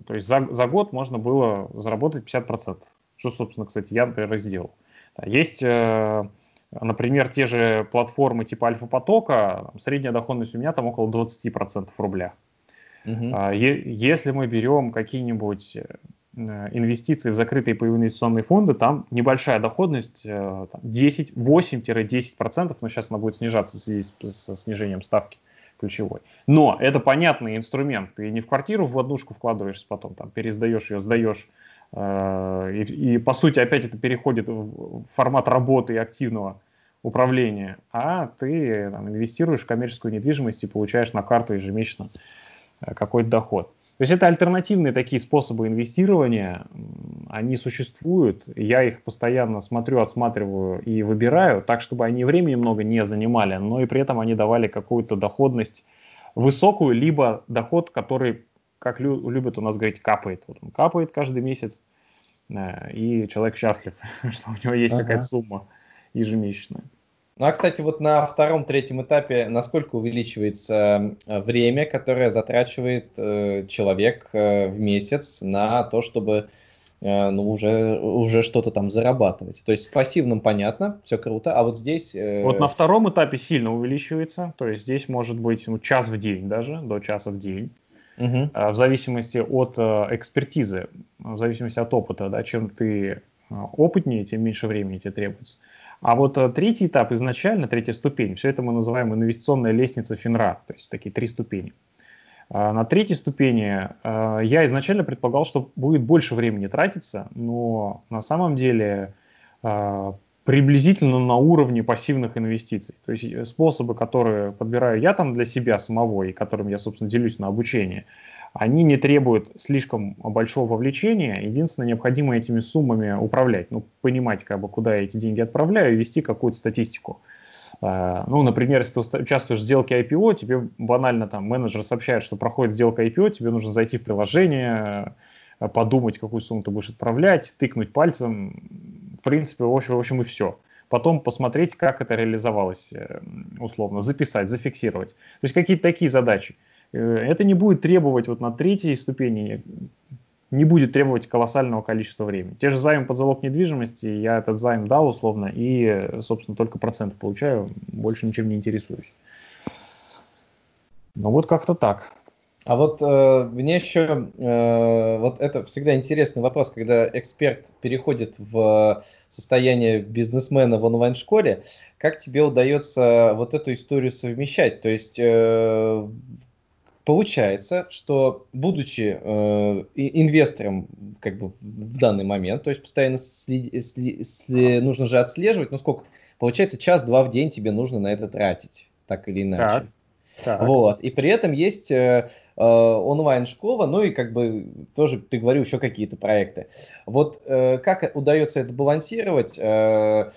То есть за, за год можно было заработать 50%. Что, собственно, кстати, я, например, сделал. Есть, э, например, те же платформы типа Альфа-потока, средняя доходность у меня там около 20% в рублях. Угу. Если мы берем какие-нибудь э, инвестиции в закрытые по инвестиционные фонды, там небольшая доходность 10, 8-10%, но сейчас она будет снижаться в связи с снижением ставки ключевой. Но это понятный инструмент. Ты не в квартиру в однушку вкладываешься, потом там пересдаешь ее, сдаешь Э, и, и по сути опять это переходит в формат работы и активного управления, а ты там, инвестируешь в коммерческую недвижимость и получаешь на карту ежемесячно э, какой-то доход. То есть это альтернативные такие способы инвестирования, они существуют, я их постоянно смотрю, отсматриваю и выбираю, так чтобы они времени много не занимали, но и при этом они давали какую-то доходность высокую, либо доход, который как лю, любят у нас говорить, капает. Вот он капает каждый месяц, э, и человек счастлив, [LAUGHS] что у него есть ага. какая-то сумма ежемесячная. Ну а, кстати, вот на втором-третьем этапе насколько увеличивается э, время, которое затрачивает э, человек э, в месяц на то, чтобы э, ну, уже, уже что-то там зарабатывать. То есть в пассивном понятно, все круто, а вот здесь... Э... Вот на втором этапе сильно увеличивается, то есть здесь может быть ну, час в день даже, до часа в день угу. в зависимости от э, экспертизы, в зависимости от опыта, да, чем ты э, опытнее, тем меньше времени тебе требуется. А вот третий этап изначально, третья ступень, все это мы называем инвестиционная лестница Финра, то есть такие три ступени. На третьей ступени я изначально предполагал, что будет больше времени тратиться, но на самом деле приблизительно на уровне пассивных инвестиций. То есть способы, которые подбираю я там для себя самого и которым я, собственно, делюсь на обучении, они не требуют слишком большого вовлечения. Единственное, необходимо этими суммами управлять, ну, понимать, как бы, куда я эти деньги отправляю и вести какую-то статистику. А, ну, например, если ты участвуешь в сделке IPO, тебе банально там менеджер сообщает, что проходит сделка IPO, тебе нужно зайти в приложение, подумать, какую сумму ты будешь отправлять, тыкнуть пальцем, в принципе, в общем, в общем и все. Потом посмотреть, как это реализовалось, э, условно, записать, зафиксировать. То есть какие-то такие задачи. Э, это не будет требовать вот на третьей ступени, не будет требовать колоссального количества времени. Те же займы под залог недвижимости, я этот займ дал условно и, собственно, только процент получаю, больше ничем не интересуюсь. Ну вот как-то так. А вот э, мне еще, э, вот это всегда интересный вопрос, когда эксперт переходит в состояние бизнесмена в онлайн-школе, как тебе удается вот эту историю совмещать? То есть э, получается, что будучи э, инвестором как бы в данный момент, то есть постоянно сли, сли, сли, нужно же отслеживать, ну сколько, получается час-два в день тебе нужно на это тратить, так или иначе. Так. Так. Вот. И при этом есть э, э, онлайн-школа, ну и как бы тоже ты говорил еще какие-то проекты. Вот э, как удается это балансировать? Э,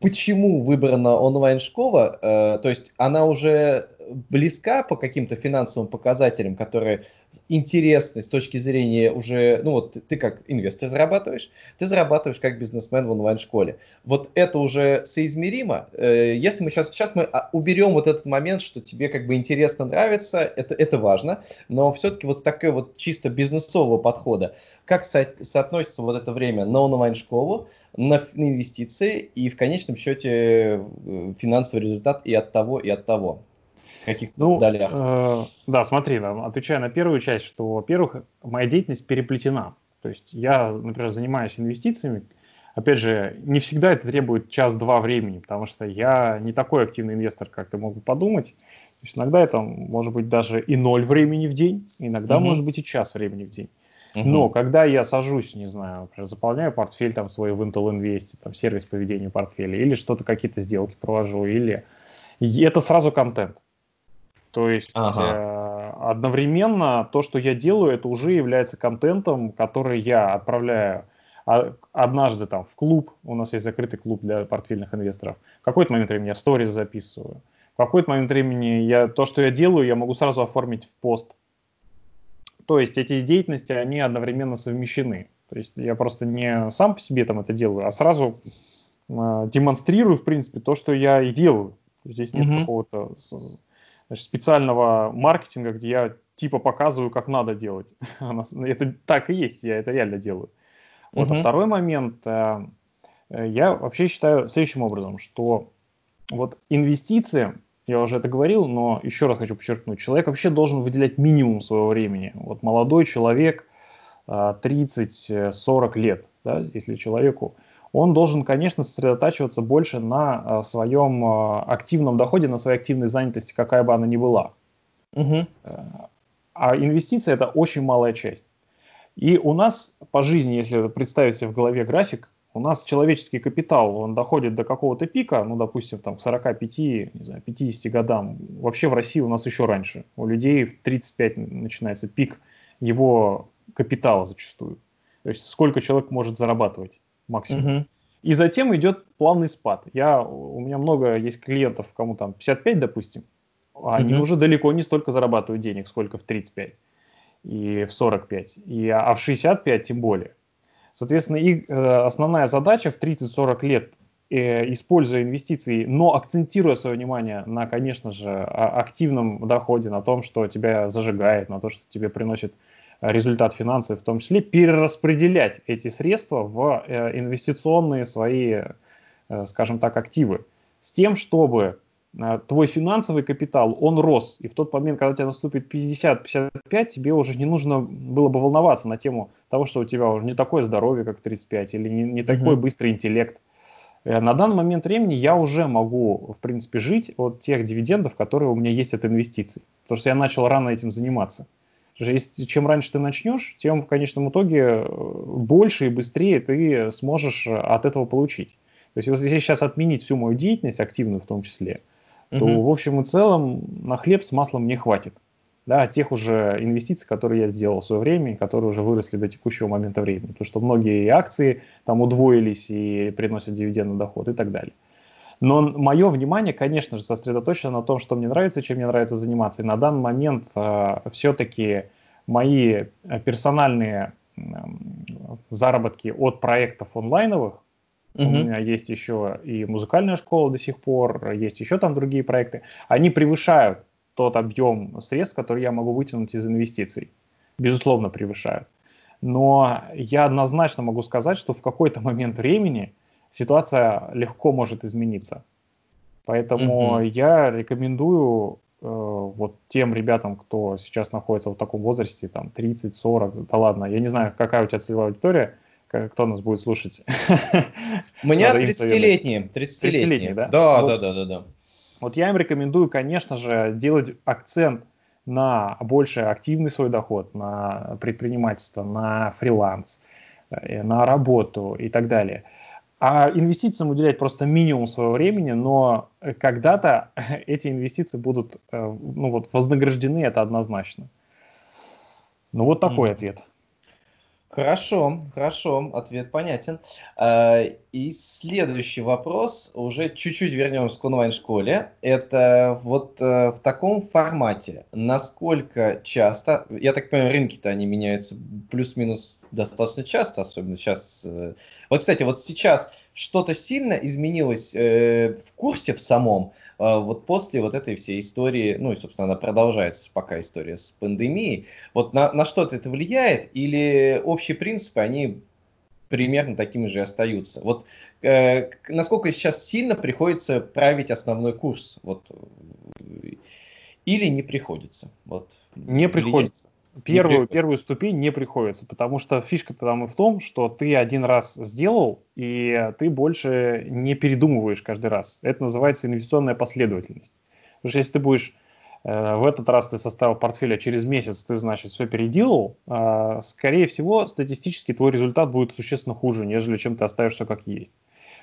почему выбрана онлайн-школа? Э, то есть она уже близка по каким-то финансовым показателям, которые интересны с точки зрения уже, ну вот ты как инвестор зарабатываешь, ты зарабатываешь как бизнесмен в онлайн-школе. Вот это уже соизмеримо. Э, если мы сейчас, сейчас мы а, уберем вот этот момент, что тебе как бы интересно, нравится, это, это важно, но все-таки вот с такой вот чисто бизнесового подхода, как со, соотносится вот это время на онлайн-школу, на, на инвестиции и в конечном счете э, финансовый результат и от того, и от того каких ну, долях? Э, да, смотри, отвечая на первую часть, что, во-первых, моя деятельность переплетена. То есть я, например, занимаюсь инвестициями. Опять же, не всегда это требует час-два времени, потому что я не такой активный инвестор, как ты мог бы подумать. То есть иногда это может быть даже и ноль времени в день, иногда угу. может быть и час времени в день. Угу. Но когда я сажусь, не знаю, например, заполняю портфель там свой в Intel Invest, там сервис по ведению портфеля, или что-то, какие-то сделки провожу, или это сразу контент. То есть ага. э, одновременно то, что я делаю, это уже является контентом, который я отправляю а, однажды там в клуб, у нас есть закрытый клуб для портфельных инвесторов, в какой-то момент времени я сторис записываю, в какой-то момент времени я, то, что я делаю, я могу сразу оформить в пост. То есть эти деятельности, они одновременно совмещены. То есть я просто не сам по себе там это делаю, а сразу э, демонстрирую, в принципе, то, что я и делаю. Здесь нет mm-hmm. какого-то значит, специального маркетинга, где я типа показываю, как надо делать. [LAUGHS] это так и есть, я это реально делаю. Вот, uh-huh. а второй момент, э, э, я вообще считаю следующим образом, что вот инвестиции, я уже это говорил, но еще раз хочу подчеркнуть, человек вообще должен выделять минимум своего времени. Вот молодой человек, 30-40 э, лет, да, если человеку, он должен, конечно, сосредотачиваться больше на а, своем а, активном доходе, на своей активной занятости, какая бы она ни была. Угу. А инвестиции это очень малая часть. И у нас по жизни, если представить себе в голове график, у нас человеческий капитал, он доходит до какого-то пика, ну, допустим, там, к 45, не знаю, 50 годам. Вообще в России у нас еще раньше. У людей в 35 начинается пик его капитала зачастую. То есть сколько человек может зарабатывать максимум. Угу. И затем идет плавный спад. Я, у меня много есть клиентов, кому там 55, допустим, они угу. уже далеко не столько зарабатывают денег, сколько в 35 и в 45, и, а в 65 тем более. Соответственно, их э, основная задача в 30-40 лет, э, используя инвестиции, но акцентируя свое внимание на, конечно же, активном доходе, на том, что тебя зажигает, на то, что тебе приносит результат финансов, в том числе перераспределять эти средства в э, инвестиционные свои, э, скажем так, активы, с тем, чтобы э, твой финансовый капитал, он рос, и в тот момент, когда тебе наступит 50-55, тебе уже не нужно было бы волноваться на тему того, что у тебя уже не такое здоровье, как 35, или не, не такой uh-huh. быстрый интеллект. На данный момент времени я уже могу, в принципе, жить от тех дивидендов, которые у меня есть от инвестиций, потому что я начал рано этим заниматься. Если, чем раньше ты начнешь, тем в конечном итоге э, больше и быстрее ты сможешь от этого получить. То есть, если сейчас отменить всю мою деятельность, активную в том числе, то угу. в общем и целом на хлеб с маслом не хватит. да, тех уже инвестиций, которые я сделал в свое время, которые уже выросли до текущего момента времени. Потому что многие акции там удвоились и приносят дивидендный доход и так далее. Но мое внимание, конечно же, сосредоточено на том, что мне нравится, чем мне нравится заниматься. И на данный момент э, все-таки мои персональные э, заработки от проектов онлайновых, угу. у меня есть еще и музыкальная школа до сих пор, есть еще там другие проекты, они превышают тот объем средств, который я могу вытянуть из инвестиций. Безусловно, превышают. Но я однозначно могу сказать, что в какой-то момент времени ситуация легко может измениться. Поэтому mm я рекомендую э, вот тем ребятам, кто сейчас находится в таком возрасте, там 30-40, да ладно, я не знаю, какая у тебя целевая аудитория, кто нас будет слушать. Меня 30-летние. 30-летние, да? Да, да, да, да, да. Вот я им рекомендую, конечно же, делать акцент на больший активный свой доход, на предпринимательство, на фриланс, э, на работу и так далее. А инвестициям уделять просто минимум своего времени, но когда-то [LAUGHS] эти инвестиции будут э, ну, вот, вознаграждены, это однозначно. Ну вот такой mm. ответ. Хорошо, хорошо, ответ понятен. А, и следующий вопрос, уже чуть-чуть вернемся к онлайн-школе. Это вот э, в таком формате, насколько часто, я так понимаю, рынки-то они меняются плюс-минус достаточно часто, особенно сейчас. Э, вот, кстати, вот сейчас что-то сильно изменилось э, в курсе в самом, э, вот после вот этой всей истории, ну и, собственно, она продолжается пока история с пандемией. Вот на, на что-то это влияет или общие принципы, они примерно такими же остаются? Вот э, насколько сейчас сильно приходится править основной курс? Вот, или не приходится? Вот, не приходится. Первую, первую ступень не приходится, потому что фишка-то там и в том, что ты один раз сделал, и ты больше не передумываешь каждый раз. Это называется инвестиционная последовательность. Потому что если ты будешь э, в этот раз ты составил портфель, а через месяц ты, значит, все переделал, э, скорее всего, статистически твой результат будет существенно хуже, нежели чем ты оставишь все как есть.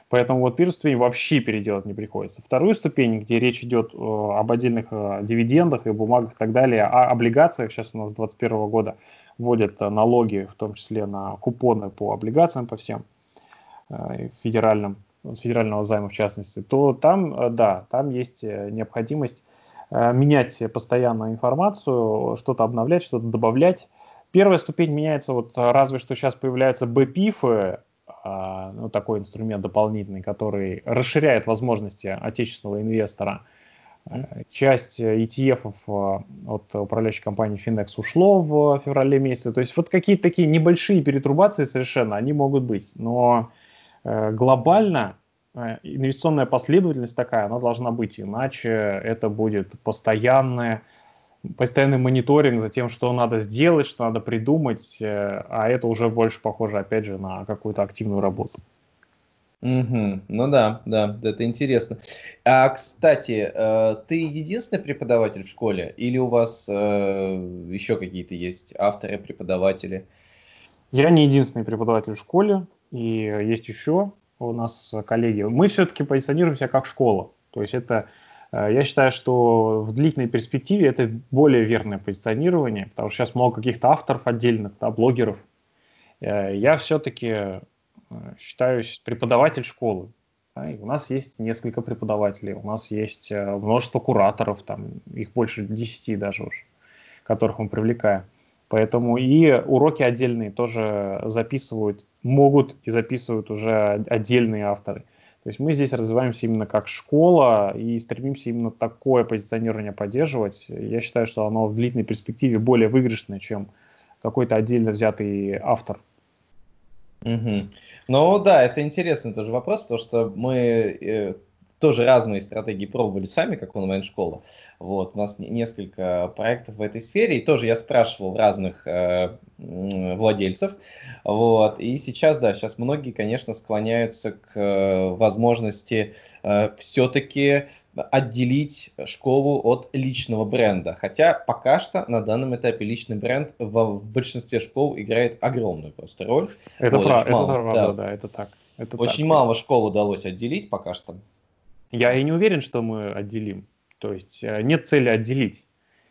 Поэтому вот первую ступень вообще переделать не приходится. Вторую ступень, где речь идет э, об отдельных э, дивидендах и бумагах и так далее, о облигациях, сейчас у нас с 2021 года вводят э, налоги, в том числе на купоны по облигациям, по всем федеральным, федерального займа в частности, то там, да, там есть необходимость менять постоянно информацию, что-то обновлять, что-то добавлять. Первая ступень меняется, вот разве что сейчас появляются БПИФы, ну, такой инструмент дополнительный, который расширяет возможности отечественного инвестора. Часть ETF а, от управляющей компании Finex ушло в феврале месяце. То есть вот какие-то такие небольшие перетрубации совершенно, они могут быть. Но э, глобально э, инвестиционная последовательность такая, она должна быть, иначе это будет постоянное постоянный мониторинг за тем, что надо сделать, что надо придумать, э, а это уже больше похоже, опять же, на какую-то активную работу. Угу. Ну да, да, это интересно. А, кстати, э, ты единственный преподаватель в школе или у вас э, еще какие-то есть авторы, преподаватели? Я не единственный преподаватель в школе, и есть еще у нас коллеги. Мы все-таки позиционируемся как школа. То есть это я считаю, что в длительной перспективе это более верное позиционирование, потому что сейчас много каких-то авторов отдельных, да, блогеров. Э, я все-таки э, считаюсь преподаватель школы. Да, у нас есть несколько преподавателей, у нас есть множество кураторов, там их больше 10 даже уже, которых мы привлекаем. Поэтому и уроки отдельные тоже записывают, могут и записывают уже отдельные авторы. То есть мы здесь развиваемся именно как школа и стремимся именно такое позиционирование поддерживать. Я считаю, что оно в длительной перспективе более выигрышное, чем какой-то отдельно взятый автор. Угу. Ну да, это интересный тоже вопрос, потому что мы э, тоже разные стратегии пробовали сами, как онлайн-школа. Вот, у нас несколько проектов в этой сфере, и тоже я спрашивал разных э, владельцев. Вот, и сейчас, да, сейчас многие, конечно, склоняются к э, возможности э, все-таки отделить школу от личного бренда. Хотя пока что на данном этапе личный бренд в, в большинстве школ играет огромную просто роль. Это, вот, прав, это правда, да. да, это так. Это очень так. мало школ удалось отделить пока что. Я и не уверен, что мы отделим. То есть э, нет цели отделить.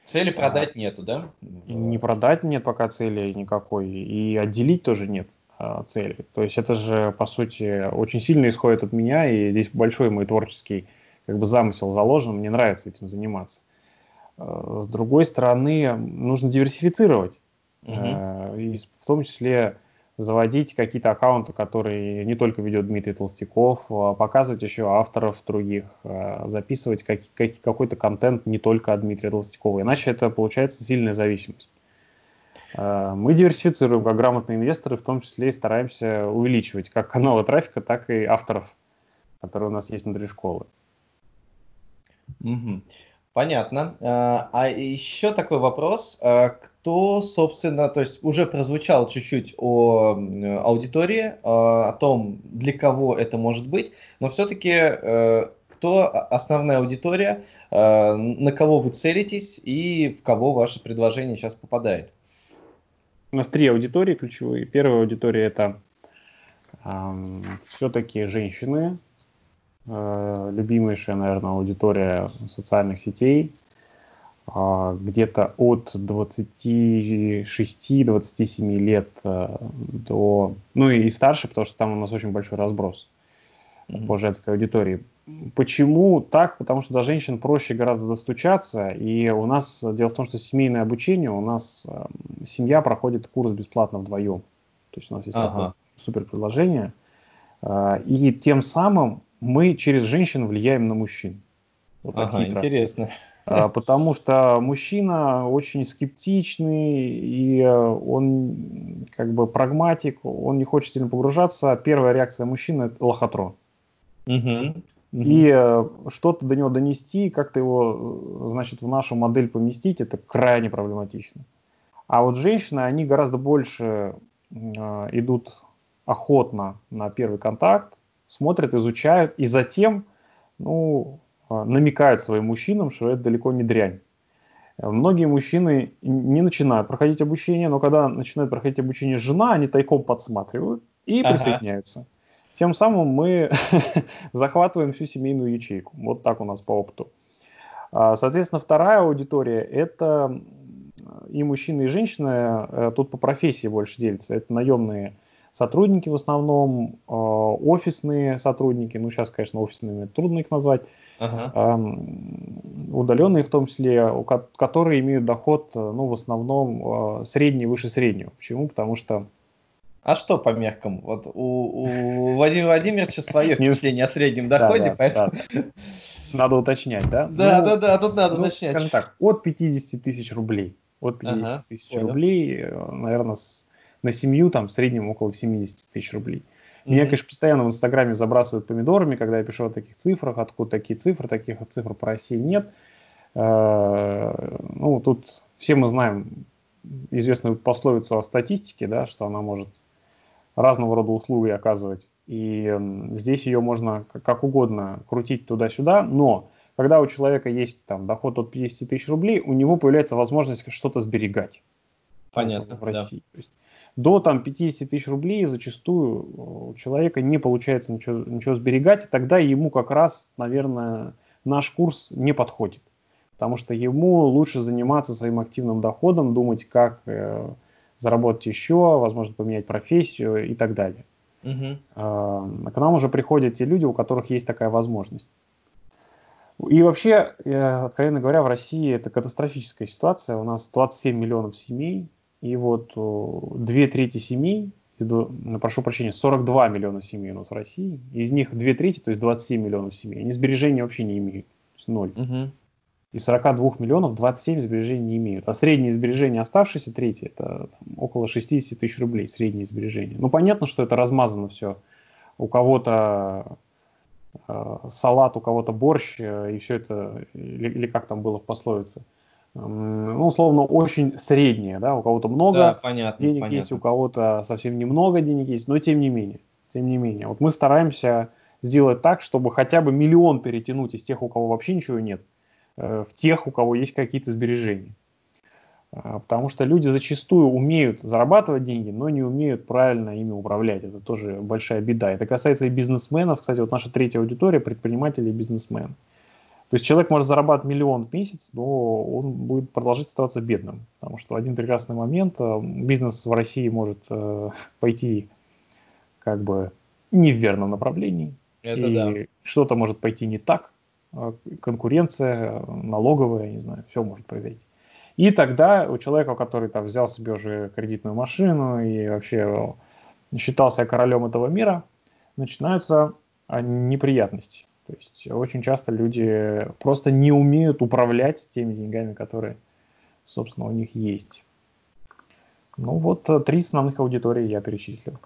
Цели продать а, нету, да? Не продать нет пока цели никакой, и отделить тоже нет а, цели. То есть это же, по сути, очень сильно исходит от меня, и здесь большой мой творческий как бы замысел заложен, мне нравится этим заниматься. А, с другой стороны, нужно диверсифицировать, угу. и в том числе заводить какие-то аккаунты, которые не только ведет Дмитрий Толстяков, а показывать еще авторов других, а, записывать как, как, какой-то контент не только от Дмитрия Толстякова. Иначе это получается сильная зависимость. А, мы диверсифицируем как грамотные инвесторы, в том числе и стараемся увеличивать как каналы трафика, так и авторов, которые у нас есть внутри школы. Угу. Понятно. А еще такой вопрос кто, собственно, то есть уже прозвучал чуть-чуть о аудитории, о том, для кого это может быть, но все-таки э, кто основная аудитория, э, на кого вы целитесь и в кого ваше предложение сейчас попадает? У нас три аудитории ключевые. Первая аудитория это э, все-таки женщины, э, любимейшая, наверное, аудитория социальных сетей – а, где-то от 26-27 лет э, до, ну и старше, потому что там у нас очень большой разброс mm-hmm. по женской аудитории. Почему так? Потому что до женщин проще гораздо достучаться, и у нас, дело в том, что семейное обучение, у нас э, семья проходит курс бесплатно вдвоем. То есть у нас есть ага. такое супер предложение. Э, и тем самым мы через женщин влияем на мужчин. Вот ага, интересно. А, потому что мужчина очень скептичный, и э, он как бы прагматик, он не хочет сильно погружаться. Первая реакция мужчины – это лохотрон. Угу. И э, что-то до него донести, как-то его, э, значит, в нашу модель поместить, это крайне проблематично. А вот женщины, они гораздо больше идут охотно на первый контакт, смотрят, изучают, и затем, ну, а, намекают своим мужчинам, что это далеко не дрянь. Многие мужчины не начинают проходить обучение, но когда начинает проходить обучение жена, они тайком подсматривают и ага. присоединяются. Тем самым мы [LAUGHS] захватываем всю семейную ячейку. Вот так у нас по опыту. А, соответственно, вторая аудитория – это и мужчины, и женщины, э, тут по профессии больше делятся. Это наемные сотрудники в основном, а, офисные сотрудники, ну сейчас, конечно, офисными трудно их назвать, ага. удаленные в том числе, которые имеют доход, э, ну, в основном э, средний, выше среднего. Почему? Потому что а что по меркам? Вот у, у Владимира Владимировича свое впечатление о среднем доходе, поэтому... Надо уточнять, да? Да, ну, да, да, тут надо ну, уточнять. Скажем так, от 50 тысяч рублей. От 50 ага, тысяч рублей, э, наверное, с, на семью там в среднем около 70 тысяч рублей. Меня, конечно, постоянно в Инстаграме забрасывают помидорами, когда я пишу о таких цифрах, откуда такие цифры, таких цифр по России нет. Э, ну, тут все мы знаем известную пословицу о статистике, да, что она может разного рода услуги оказывать. И здесь ее можно как угодно крутить туда-сюда, но когда у человека есть там доход от 50 тысяч рублей, у него появляется возможность что-то сберегать. Понятно. В России. Да. То есть до там, 50 тысяч рублей зачастую у человека не получается ничего, ничего сберегать, и тогда ему как раз, наверное, наш курс не подходит. Потому что ему лучше заниматься своим активным доходом, думать, как э, заработать еще, возможно, поменять профессию и так далее. Угу. Э, к нам уже приходят те люди, у которых есть такая возможность. И вообще, э, откровенно говоря, в России это катастрофическая ситуация. У нас 27 миллионов семей, и вот две трети семей, прошу прощения, 42 миллиона семей у нас в России, из них две трети, то есть 27 миллионов семей, они сбережения вообще не имеют, то есть ноль. Угу. Из 42 миллионов 27 сбережений не имеют. А средние сбережения оставшиеся трети это около 60 тысяч рублей средние сбережения. Ну понятно, что это размазано все. У кого-то э, салат, у кого-то борщ, э, и все это, или, или как там было в пословице, ну, условно, очень среднее, да, у кого-то много да, понятно, денег понятно. есть, у кого-то совсем немного денег есть, но тем не менее, тем не менее, вот мы стараемся сделать так, чтобы хотя бы миллион перетянуть из тех, у кого вообще ничего нет, э, в тех, у кого есть какие-то сбережения. А, потому что люди зачастую умеют зарабатывать деньги, но не умеют правильно ими управлять. Это тоже большая беда. Это касается и бизнесменов. Кстати, вот наша третья аудитория – предприниматели и бизнесмены. То есть человек может зарабатывать миллион в месяц, но он будет продолжать оставаться бедным, потому что один прекрасный момент э, бизнес в России может э, пойти как бы не в верном направлении, Это и да. что-то может пойти не так, э, конкуренция, налоговая, не знаю, все может произойти. И тогда у человека, который там взял себе уже кредитную машину и вообще считал себя королем этого мира, начинаются неприятности. То есть очень часто люди просто не умеют управлять теми деньгами, которые, собственно, у них есть. Ну вот э, три основных аудитории я перечислил.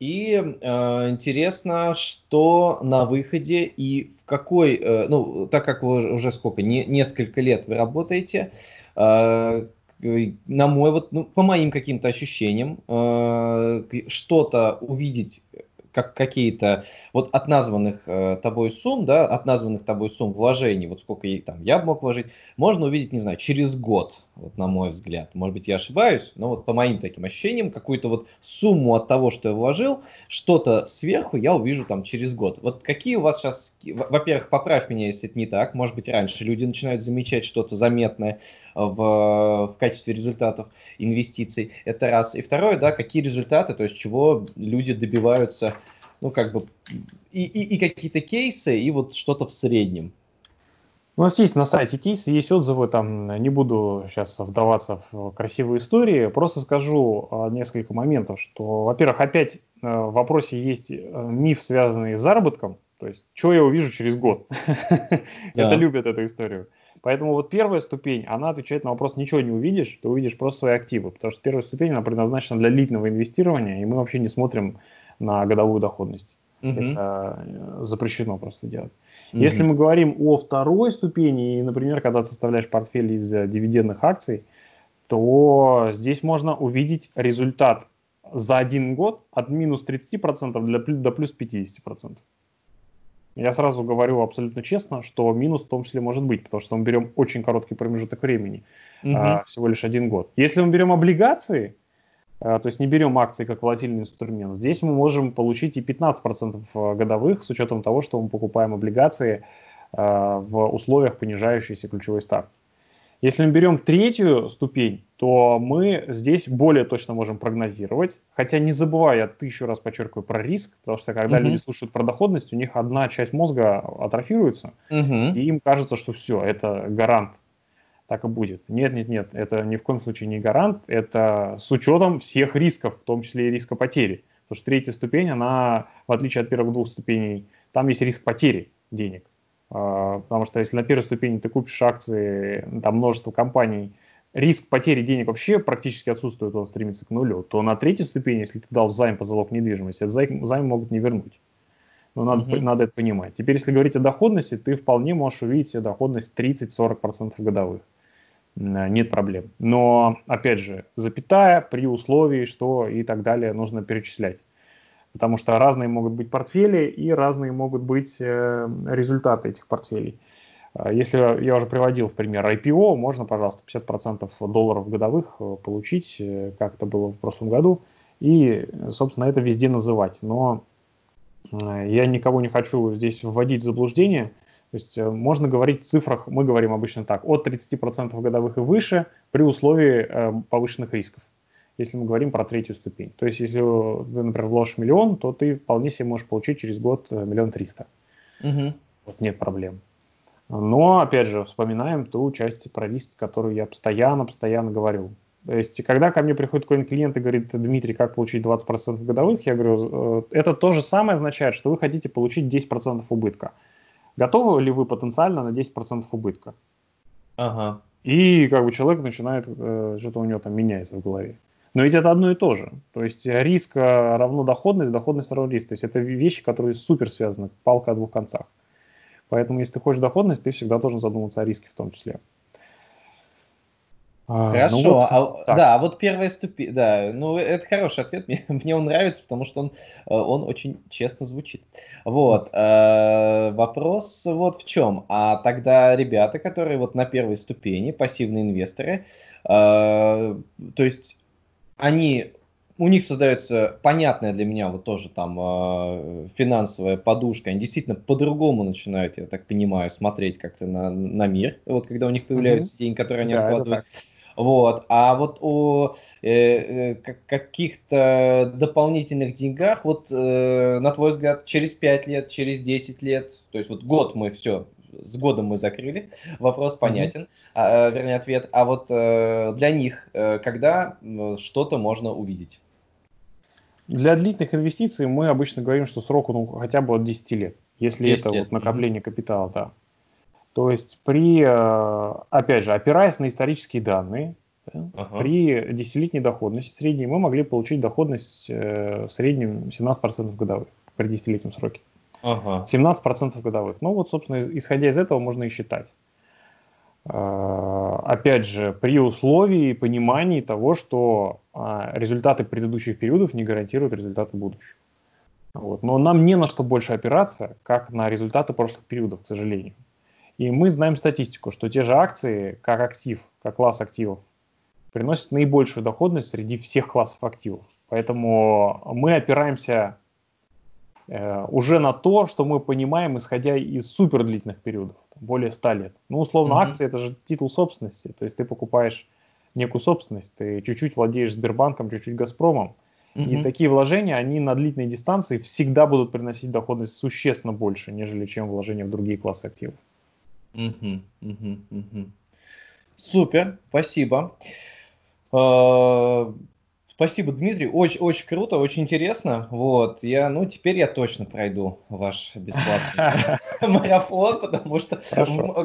И э, интересно, что на выходе и в какой, э, ну, так как вы уже сколько, не, несколько лет вы работаете, э, на мой вот, ну, по моим каким-то ощущениям, э, что-то увидеть как какие-то вот от названных э, тобой сумм, да, от названных тобой сумм вложений, вот сколько там я мог вложить, можно увидеть, не знаю, через год, вот на мой взгляд. Может быть, я ошибаюсь, но вот по моим таким ощущениям, какую-то вот сумму от того, что я вложил, что-то сверху я увижу там через год. Вот какие у вас сейчас, во-первых, поправь меня, если это не так, может быть, раньше люди начинают замечать что-то заметное в, в качестве результатов инвестиций, это раз. И второе, да, какие результаты, то есть чего люди добиваются ну, как бы, и, и, и какие-то кейсы, и вот что-то в среднем. У нас есть на сайте кейсы, есть отзывы, там не буду сейчас вдаваться в красивые истории, просто скажу а, несколько моментов, что, во-первых, опять э, в вопросе есть э, миф, связанный с заработком, то есть, что я увижу через год. [LAUGHS] Это любят эту историю. Поэтому вот первая ступень, она отвечает на вопрос, ничего не увидишь, ты увидишь просто свои активы, потому что первая ступень, она предназначена для длительного инвестирования, и мы вообще не смотрим на годовую доходность. Угу. Это э, запрещено просто делать. Угу. Если мы говорим о второй ступени, например, когда ты составляешь портфель из э, дивидендных акций, то здесь можно увидеть результат за один год от минус 30% для, до плюс 50%. Я сразу говорю абсолютно честно, что минус в том числе может быть, потому что мы берем очень короткий промежуток времени, угу. а, всего лишь один год. Если мы берем облигации, то есть не берем акции как волатильный инструмент, здесь мы можем получить и 15% э, годовых с учетом того, что мы покупаем облигации а, в условиях понижающейся ключевой ставки. Если мы берем третью ступень, то мы здесь более точно можем прогнозировать, хотя не забывая, я тысячу раз подчеркиваю про риск, потому что когда угу. люди слушают про доходность, у них одна часть мозга атрофируется, угу. и им кажется, что все, это гарант так и будет. Нет, нет, нет, это ни в коем случае не гарант, это с учетом всех рисков, в том числе и риска потери. Потому что третья ступень, она, в отличие от первых двух ступеней, там есть риск потери денег. А, потому что если на первой ступени ты купишь акции, там множество компаний, риск потери денег вообще практически отсутствует, он стремится к нулю, то на третьей ступени, если ты дал займ по залог недвижимости, этот займ, займ могут не вернуть. Но надо, угу. надо это понимать. Теперь, если говорить о доходности, ты вполне можешь увидеть доходность 30-40% годовых. Э, нет проблем. Но, опять же, запятая при условии, что и так далее нужно перечислять. Потому что разные могут быть портфели и разные могут быть э, результаты этих портфелей. Э, если я уже приводил в пример IPO, можно, пожалуйста, 50% долларов годовых получить, как это было в прошлом году, и, собственно, это везде называть. Но я никого не хочу здесь вводить в заблуждение – то есть э, можно говорить в цифрах, мы говорим обычно так, от 30% годовых и выше при условии э, повышенных рисков, если мы говорим про третью ступень. То есть если ты, например, вложишь миллион, то ты вполне себе можешь получить через год э, миллион триста. Угу. Вот нет проблем. Но, опять же, вспоминаем ту часть про риск, которую я постоянно-постоянно говорю. То есть, когда ко мне приходит какой-нибудь клиент и говорит, Дмитрий, как получить 20% годовых, я говорю, это то же самое означает, что вы хотите получить 10% убытка. Готовы ли вы потенциально на 10% убытка? Ага. И как бы человек начинает, э, что-то у него там меняется в голове. Но ведь это одно и то же. То есть риск э, равно доходность, доходность равно риск. То есть это вещи, которые супер связаны, палка о двух концах. Поэтому если ты хочешь доходность, ты всегда должен задуматься о риске в том числе. А, Хорошо, ну вот, а, да, а вот первая ступень, да, ну это хороший ответ, [LAUGHS] мне, мне он нравится, потому что он, э, он очень честно звучит. Вот, э, вопрос вот в чем, а тогда ребята, которые вот на первой ступени, пассивные инвесторы, э, то есть они у них создается понятная для меня вот тоже там э, финансовая подушка. Они действительно по-другому начинают, я так понимаю, смотреть как-то на, на мир. Вот когда у них появляются mm-hmm. деньги, которые они да, откладывают. Вот. А вот о э, э, каких-то дополнительных деньгах, вот э, на твой взгляд, через 5 лет, через 10 лет, то есть вот год мы все, с годом мы закрыли, [LAUGHS] вопрос понятен, mm-hmm. а, вернее ответ. А вот э, для них, э, когда что-то можно увидеть? Для длительных инвестиций мы обычно говорим, что срок ну, хотя бы от 10 лет, если 10 это лет. Вот накопление mm-hmm. капитала, да. То есть при, э, опять же, опираясь на исторические данные, ага. при десятилетней доходности средней мы могли получить доходность э, в среднем 17% годовых при десятилетнем сроке. Ага. 17% годовых. Ну вот, собственно, исходя из этого можно и считать. Э, опять же, при условии понимании того, что результаты предыдущих периодов не гарантируют результаты будущих. Вот. Но нам не на что больше опираться, как на результаты прошлых периодов, к сожалению. И мы знаем статистику, что те же акции, как актив, как класс активов, приносят наибольшую доходность среди всех классов активов. Поэтому мы опираемся э, уже на то, что мы понимаем, исходя из супер длительных периодов, более 100 лет. Ну, условно, mm-hmm. акции это же титул собственности, то есть ты покупаешь некую собственность, ты чуть-чуть владеешь Сбербанком, чуть-чуть Газпромом, mm-hmm. и такие вложения, они на длительной дистанции всегда будут приносить доходность существенно больше, нежели чем вложения в другие классы активов. Угу, угу, угу. Супер, спасибо. А, спасибо, Дмитрий. Очень, очень круто, очень интересно. Вот, я, ну, теперь я точно пройду ваш бесплатный [LAUGHS] марафон, потому что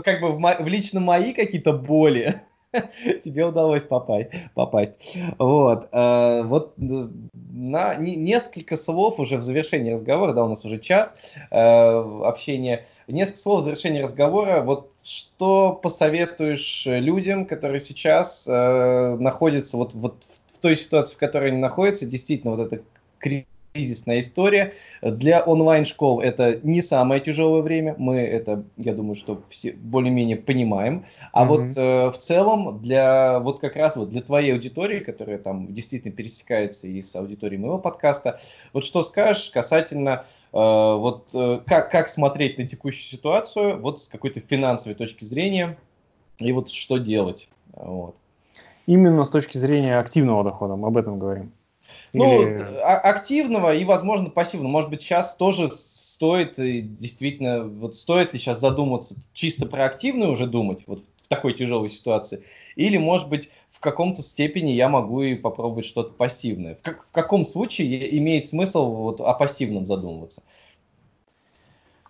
как бы в лично мои какие-то боли [LAUGHS] тебе удалось попасть. попасть. Вот, э, вот э, на не, несколько слов уже в завершении разговора, да, у нас уже час э, общения, несколько слов в завершении разговора, вот что посоветуешь людям, которые сейчас находятся вот, вот в той ситуации, в которой они находятся, действительно вот это кризисная история. Для онлайн-школ это не самое тяжелое время. Мы это, я думаю, что все более-менее понимаем. А mm-hmm. вот э, в целом для вот как раз вот для твоей аудитории, которая там действительно пересекается и с аудиторией моего подкаста, вот что скажешь касательно э, вот э, как как смотреть на текущую ситуацию вот с какой-то финансовой точки зрения и вот что делать. Вот. Именно с точки зрения активного дохода, мы об этом говорим. Ну, Или... А, активного и, возможно, пассивного. Может быть, сейчас тоже стоит, действительно, вот стоит ли сейчас задуматься, чисто про активную уже думать, вот в такой тяжелой ситуации, или, может быть, в каком-то степени я могу и попробовать что-то пассивное. В, как, в каком случае имеет смысл вот о пассивном задумываться?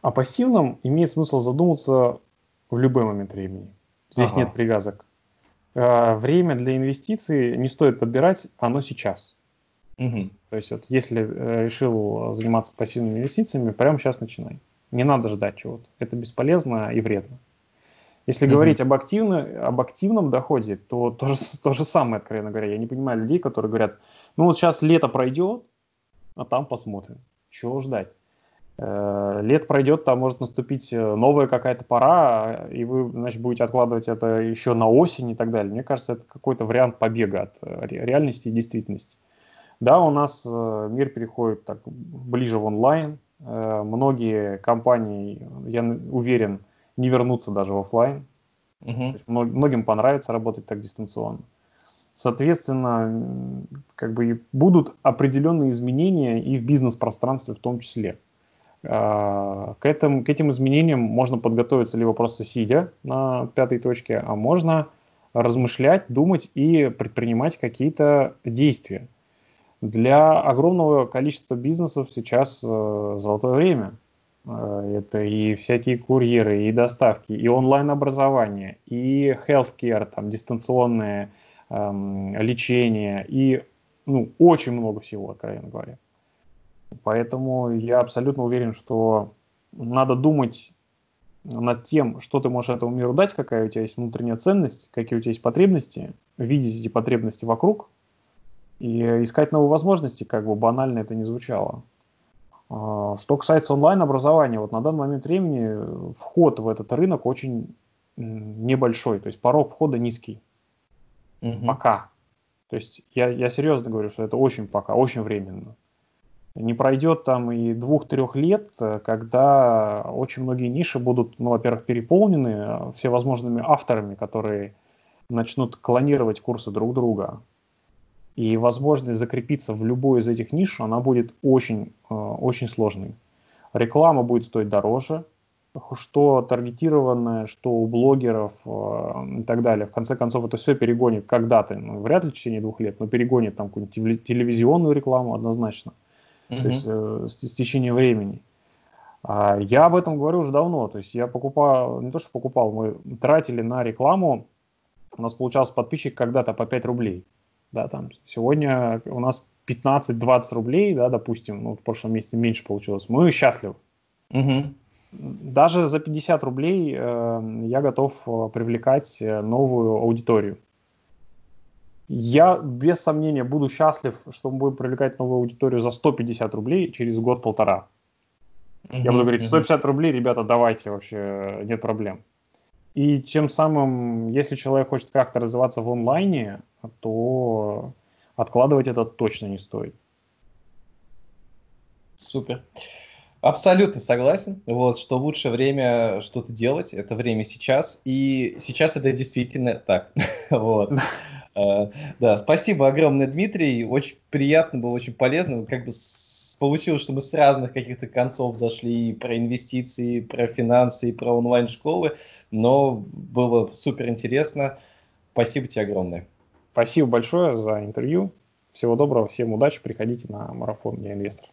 О пассивном имеет смысл задуматься в любой момент времени. Здесь ага. нет привязок. А, время для инвестиций не стоит подбирать, оно сейчас. Угу. То есть вот, если э, решил заниматься пассивными инвестициями, прямо сейчас начинай. Не надо ждать чего-то. Это бесполезно и вредно. Если угу. говорить об, активно, об активном доходе, то то же, [LAUGHS] то же самое, откровенно говоря. Я не понимаю людей, которые говорят, ну вот сейчас лето пройдет, а там посмотрим. Чего ждать? Э, лет пройдет, там может наступить э, новая какая-то пора, и вы, значит, будете откладывать это еще на осень и так далее. Мне кажется, это какой-то вариант побега от э, реальности и действительности. Да, у нас э, мир переходит так ближе в онлайн. Э, многие компании, я уверен, не вернутся даже в офлайн. Угу. многим понравится работать так дистанционно. Соответственно, как бы будут определенные изменения и в бизнес-пространстве в том числе. Э, к, этим, к этим изменениям можно подготовиться либо просто сидя на пятой точке, а можно размышлять, думать и предпринимать какие-то действия. Для огромного количества бизнесов сейчас э, золотое время. Э, это и всякие курьеры, и доставки, и онлайн-образование, и healthcare, там, дистанционное эм, лечение, и ну, очень много всего, откровенно говоря. Поэтому я абсолютно уверен, что надо думать над тем, что ты можешь этому миру дать, какая у тебя есть внутренняя ценность, какие у тебя есть потребности, видеть эти потребности вокруг, и искать новые возможности, как бы банально это не звучало. А, что касается онлайн-образования, вот на данный момент времени вход в этот рынок очень небольшой, то есть порог входа низкий. Угу. Пока. То есть я, я серьезно говорю, что это очень пока, очень временно. Не пройдет там и двух-трех лет, когда очень многие ниши будут, ну, во-первых, переполнены э, всевозможными авторами, которые начнут клонировать курсы друг друга. И возможность закрепиться в любой из этих ниш, она будет очень, э, очень сложной. Реклама будет стоить дороже, что таргетированное, что у блогеров э, и так далее. В конце концов, это все перегонит когда-то, ну, вряд ли в течение двух лет, но перегонит там какую-нибудь телевизионную рекламу однозначно. Mm-hmm. То есть э, с, с течением времени. А, я об этом говорю уже давно. То есть я покупал, не то что покупал, мы тратили на рекламу, у нас получался подписчик когда-то по 5 рублей. Да, там сегодня у нас 15-20 рублей, да, допустим, ну, в прошлом месяце меньше получилось. Мы счастливы. Угу. Даже за 50 рублей э, я готов э, привлекать э, новую аудиторию. Я без сомнения буду счастлив, что мы будем привлекать новую аудиторию за 150 рублей через год-полтора. Mm-hmm. Я буду говорить, 150 рублей, ребята, давайте вообще, нет проблем. И тем самым, если человек хочет как-то развиваться в онлайне, то откладывать это точно не стоит. Супер. Абсолютно согласен, вот, что лучшее время что-то делать, это время сейчас, и сейчас это действительно так, [LAUGHS] вот. Uh, да, спасибо огромное, Дмитрий, очень приятно было, очень полезно, как бы получилось, что мы с разных каких-то концов зашли и про инвестиции, и про финансы, и про онлайн-школы, но было супер интересно, спасибо тебе огромное. Спасибо большое за интервью, всего доброго, всем удачи, приходите на марафон «Я инвестор».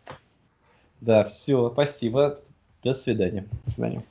Да, все, спасибо. До свидания. До свидания.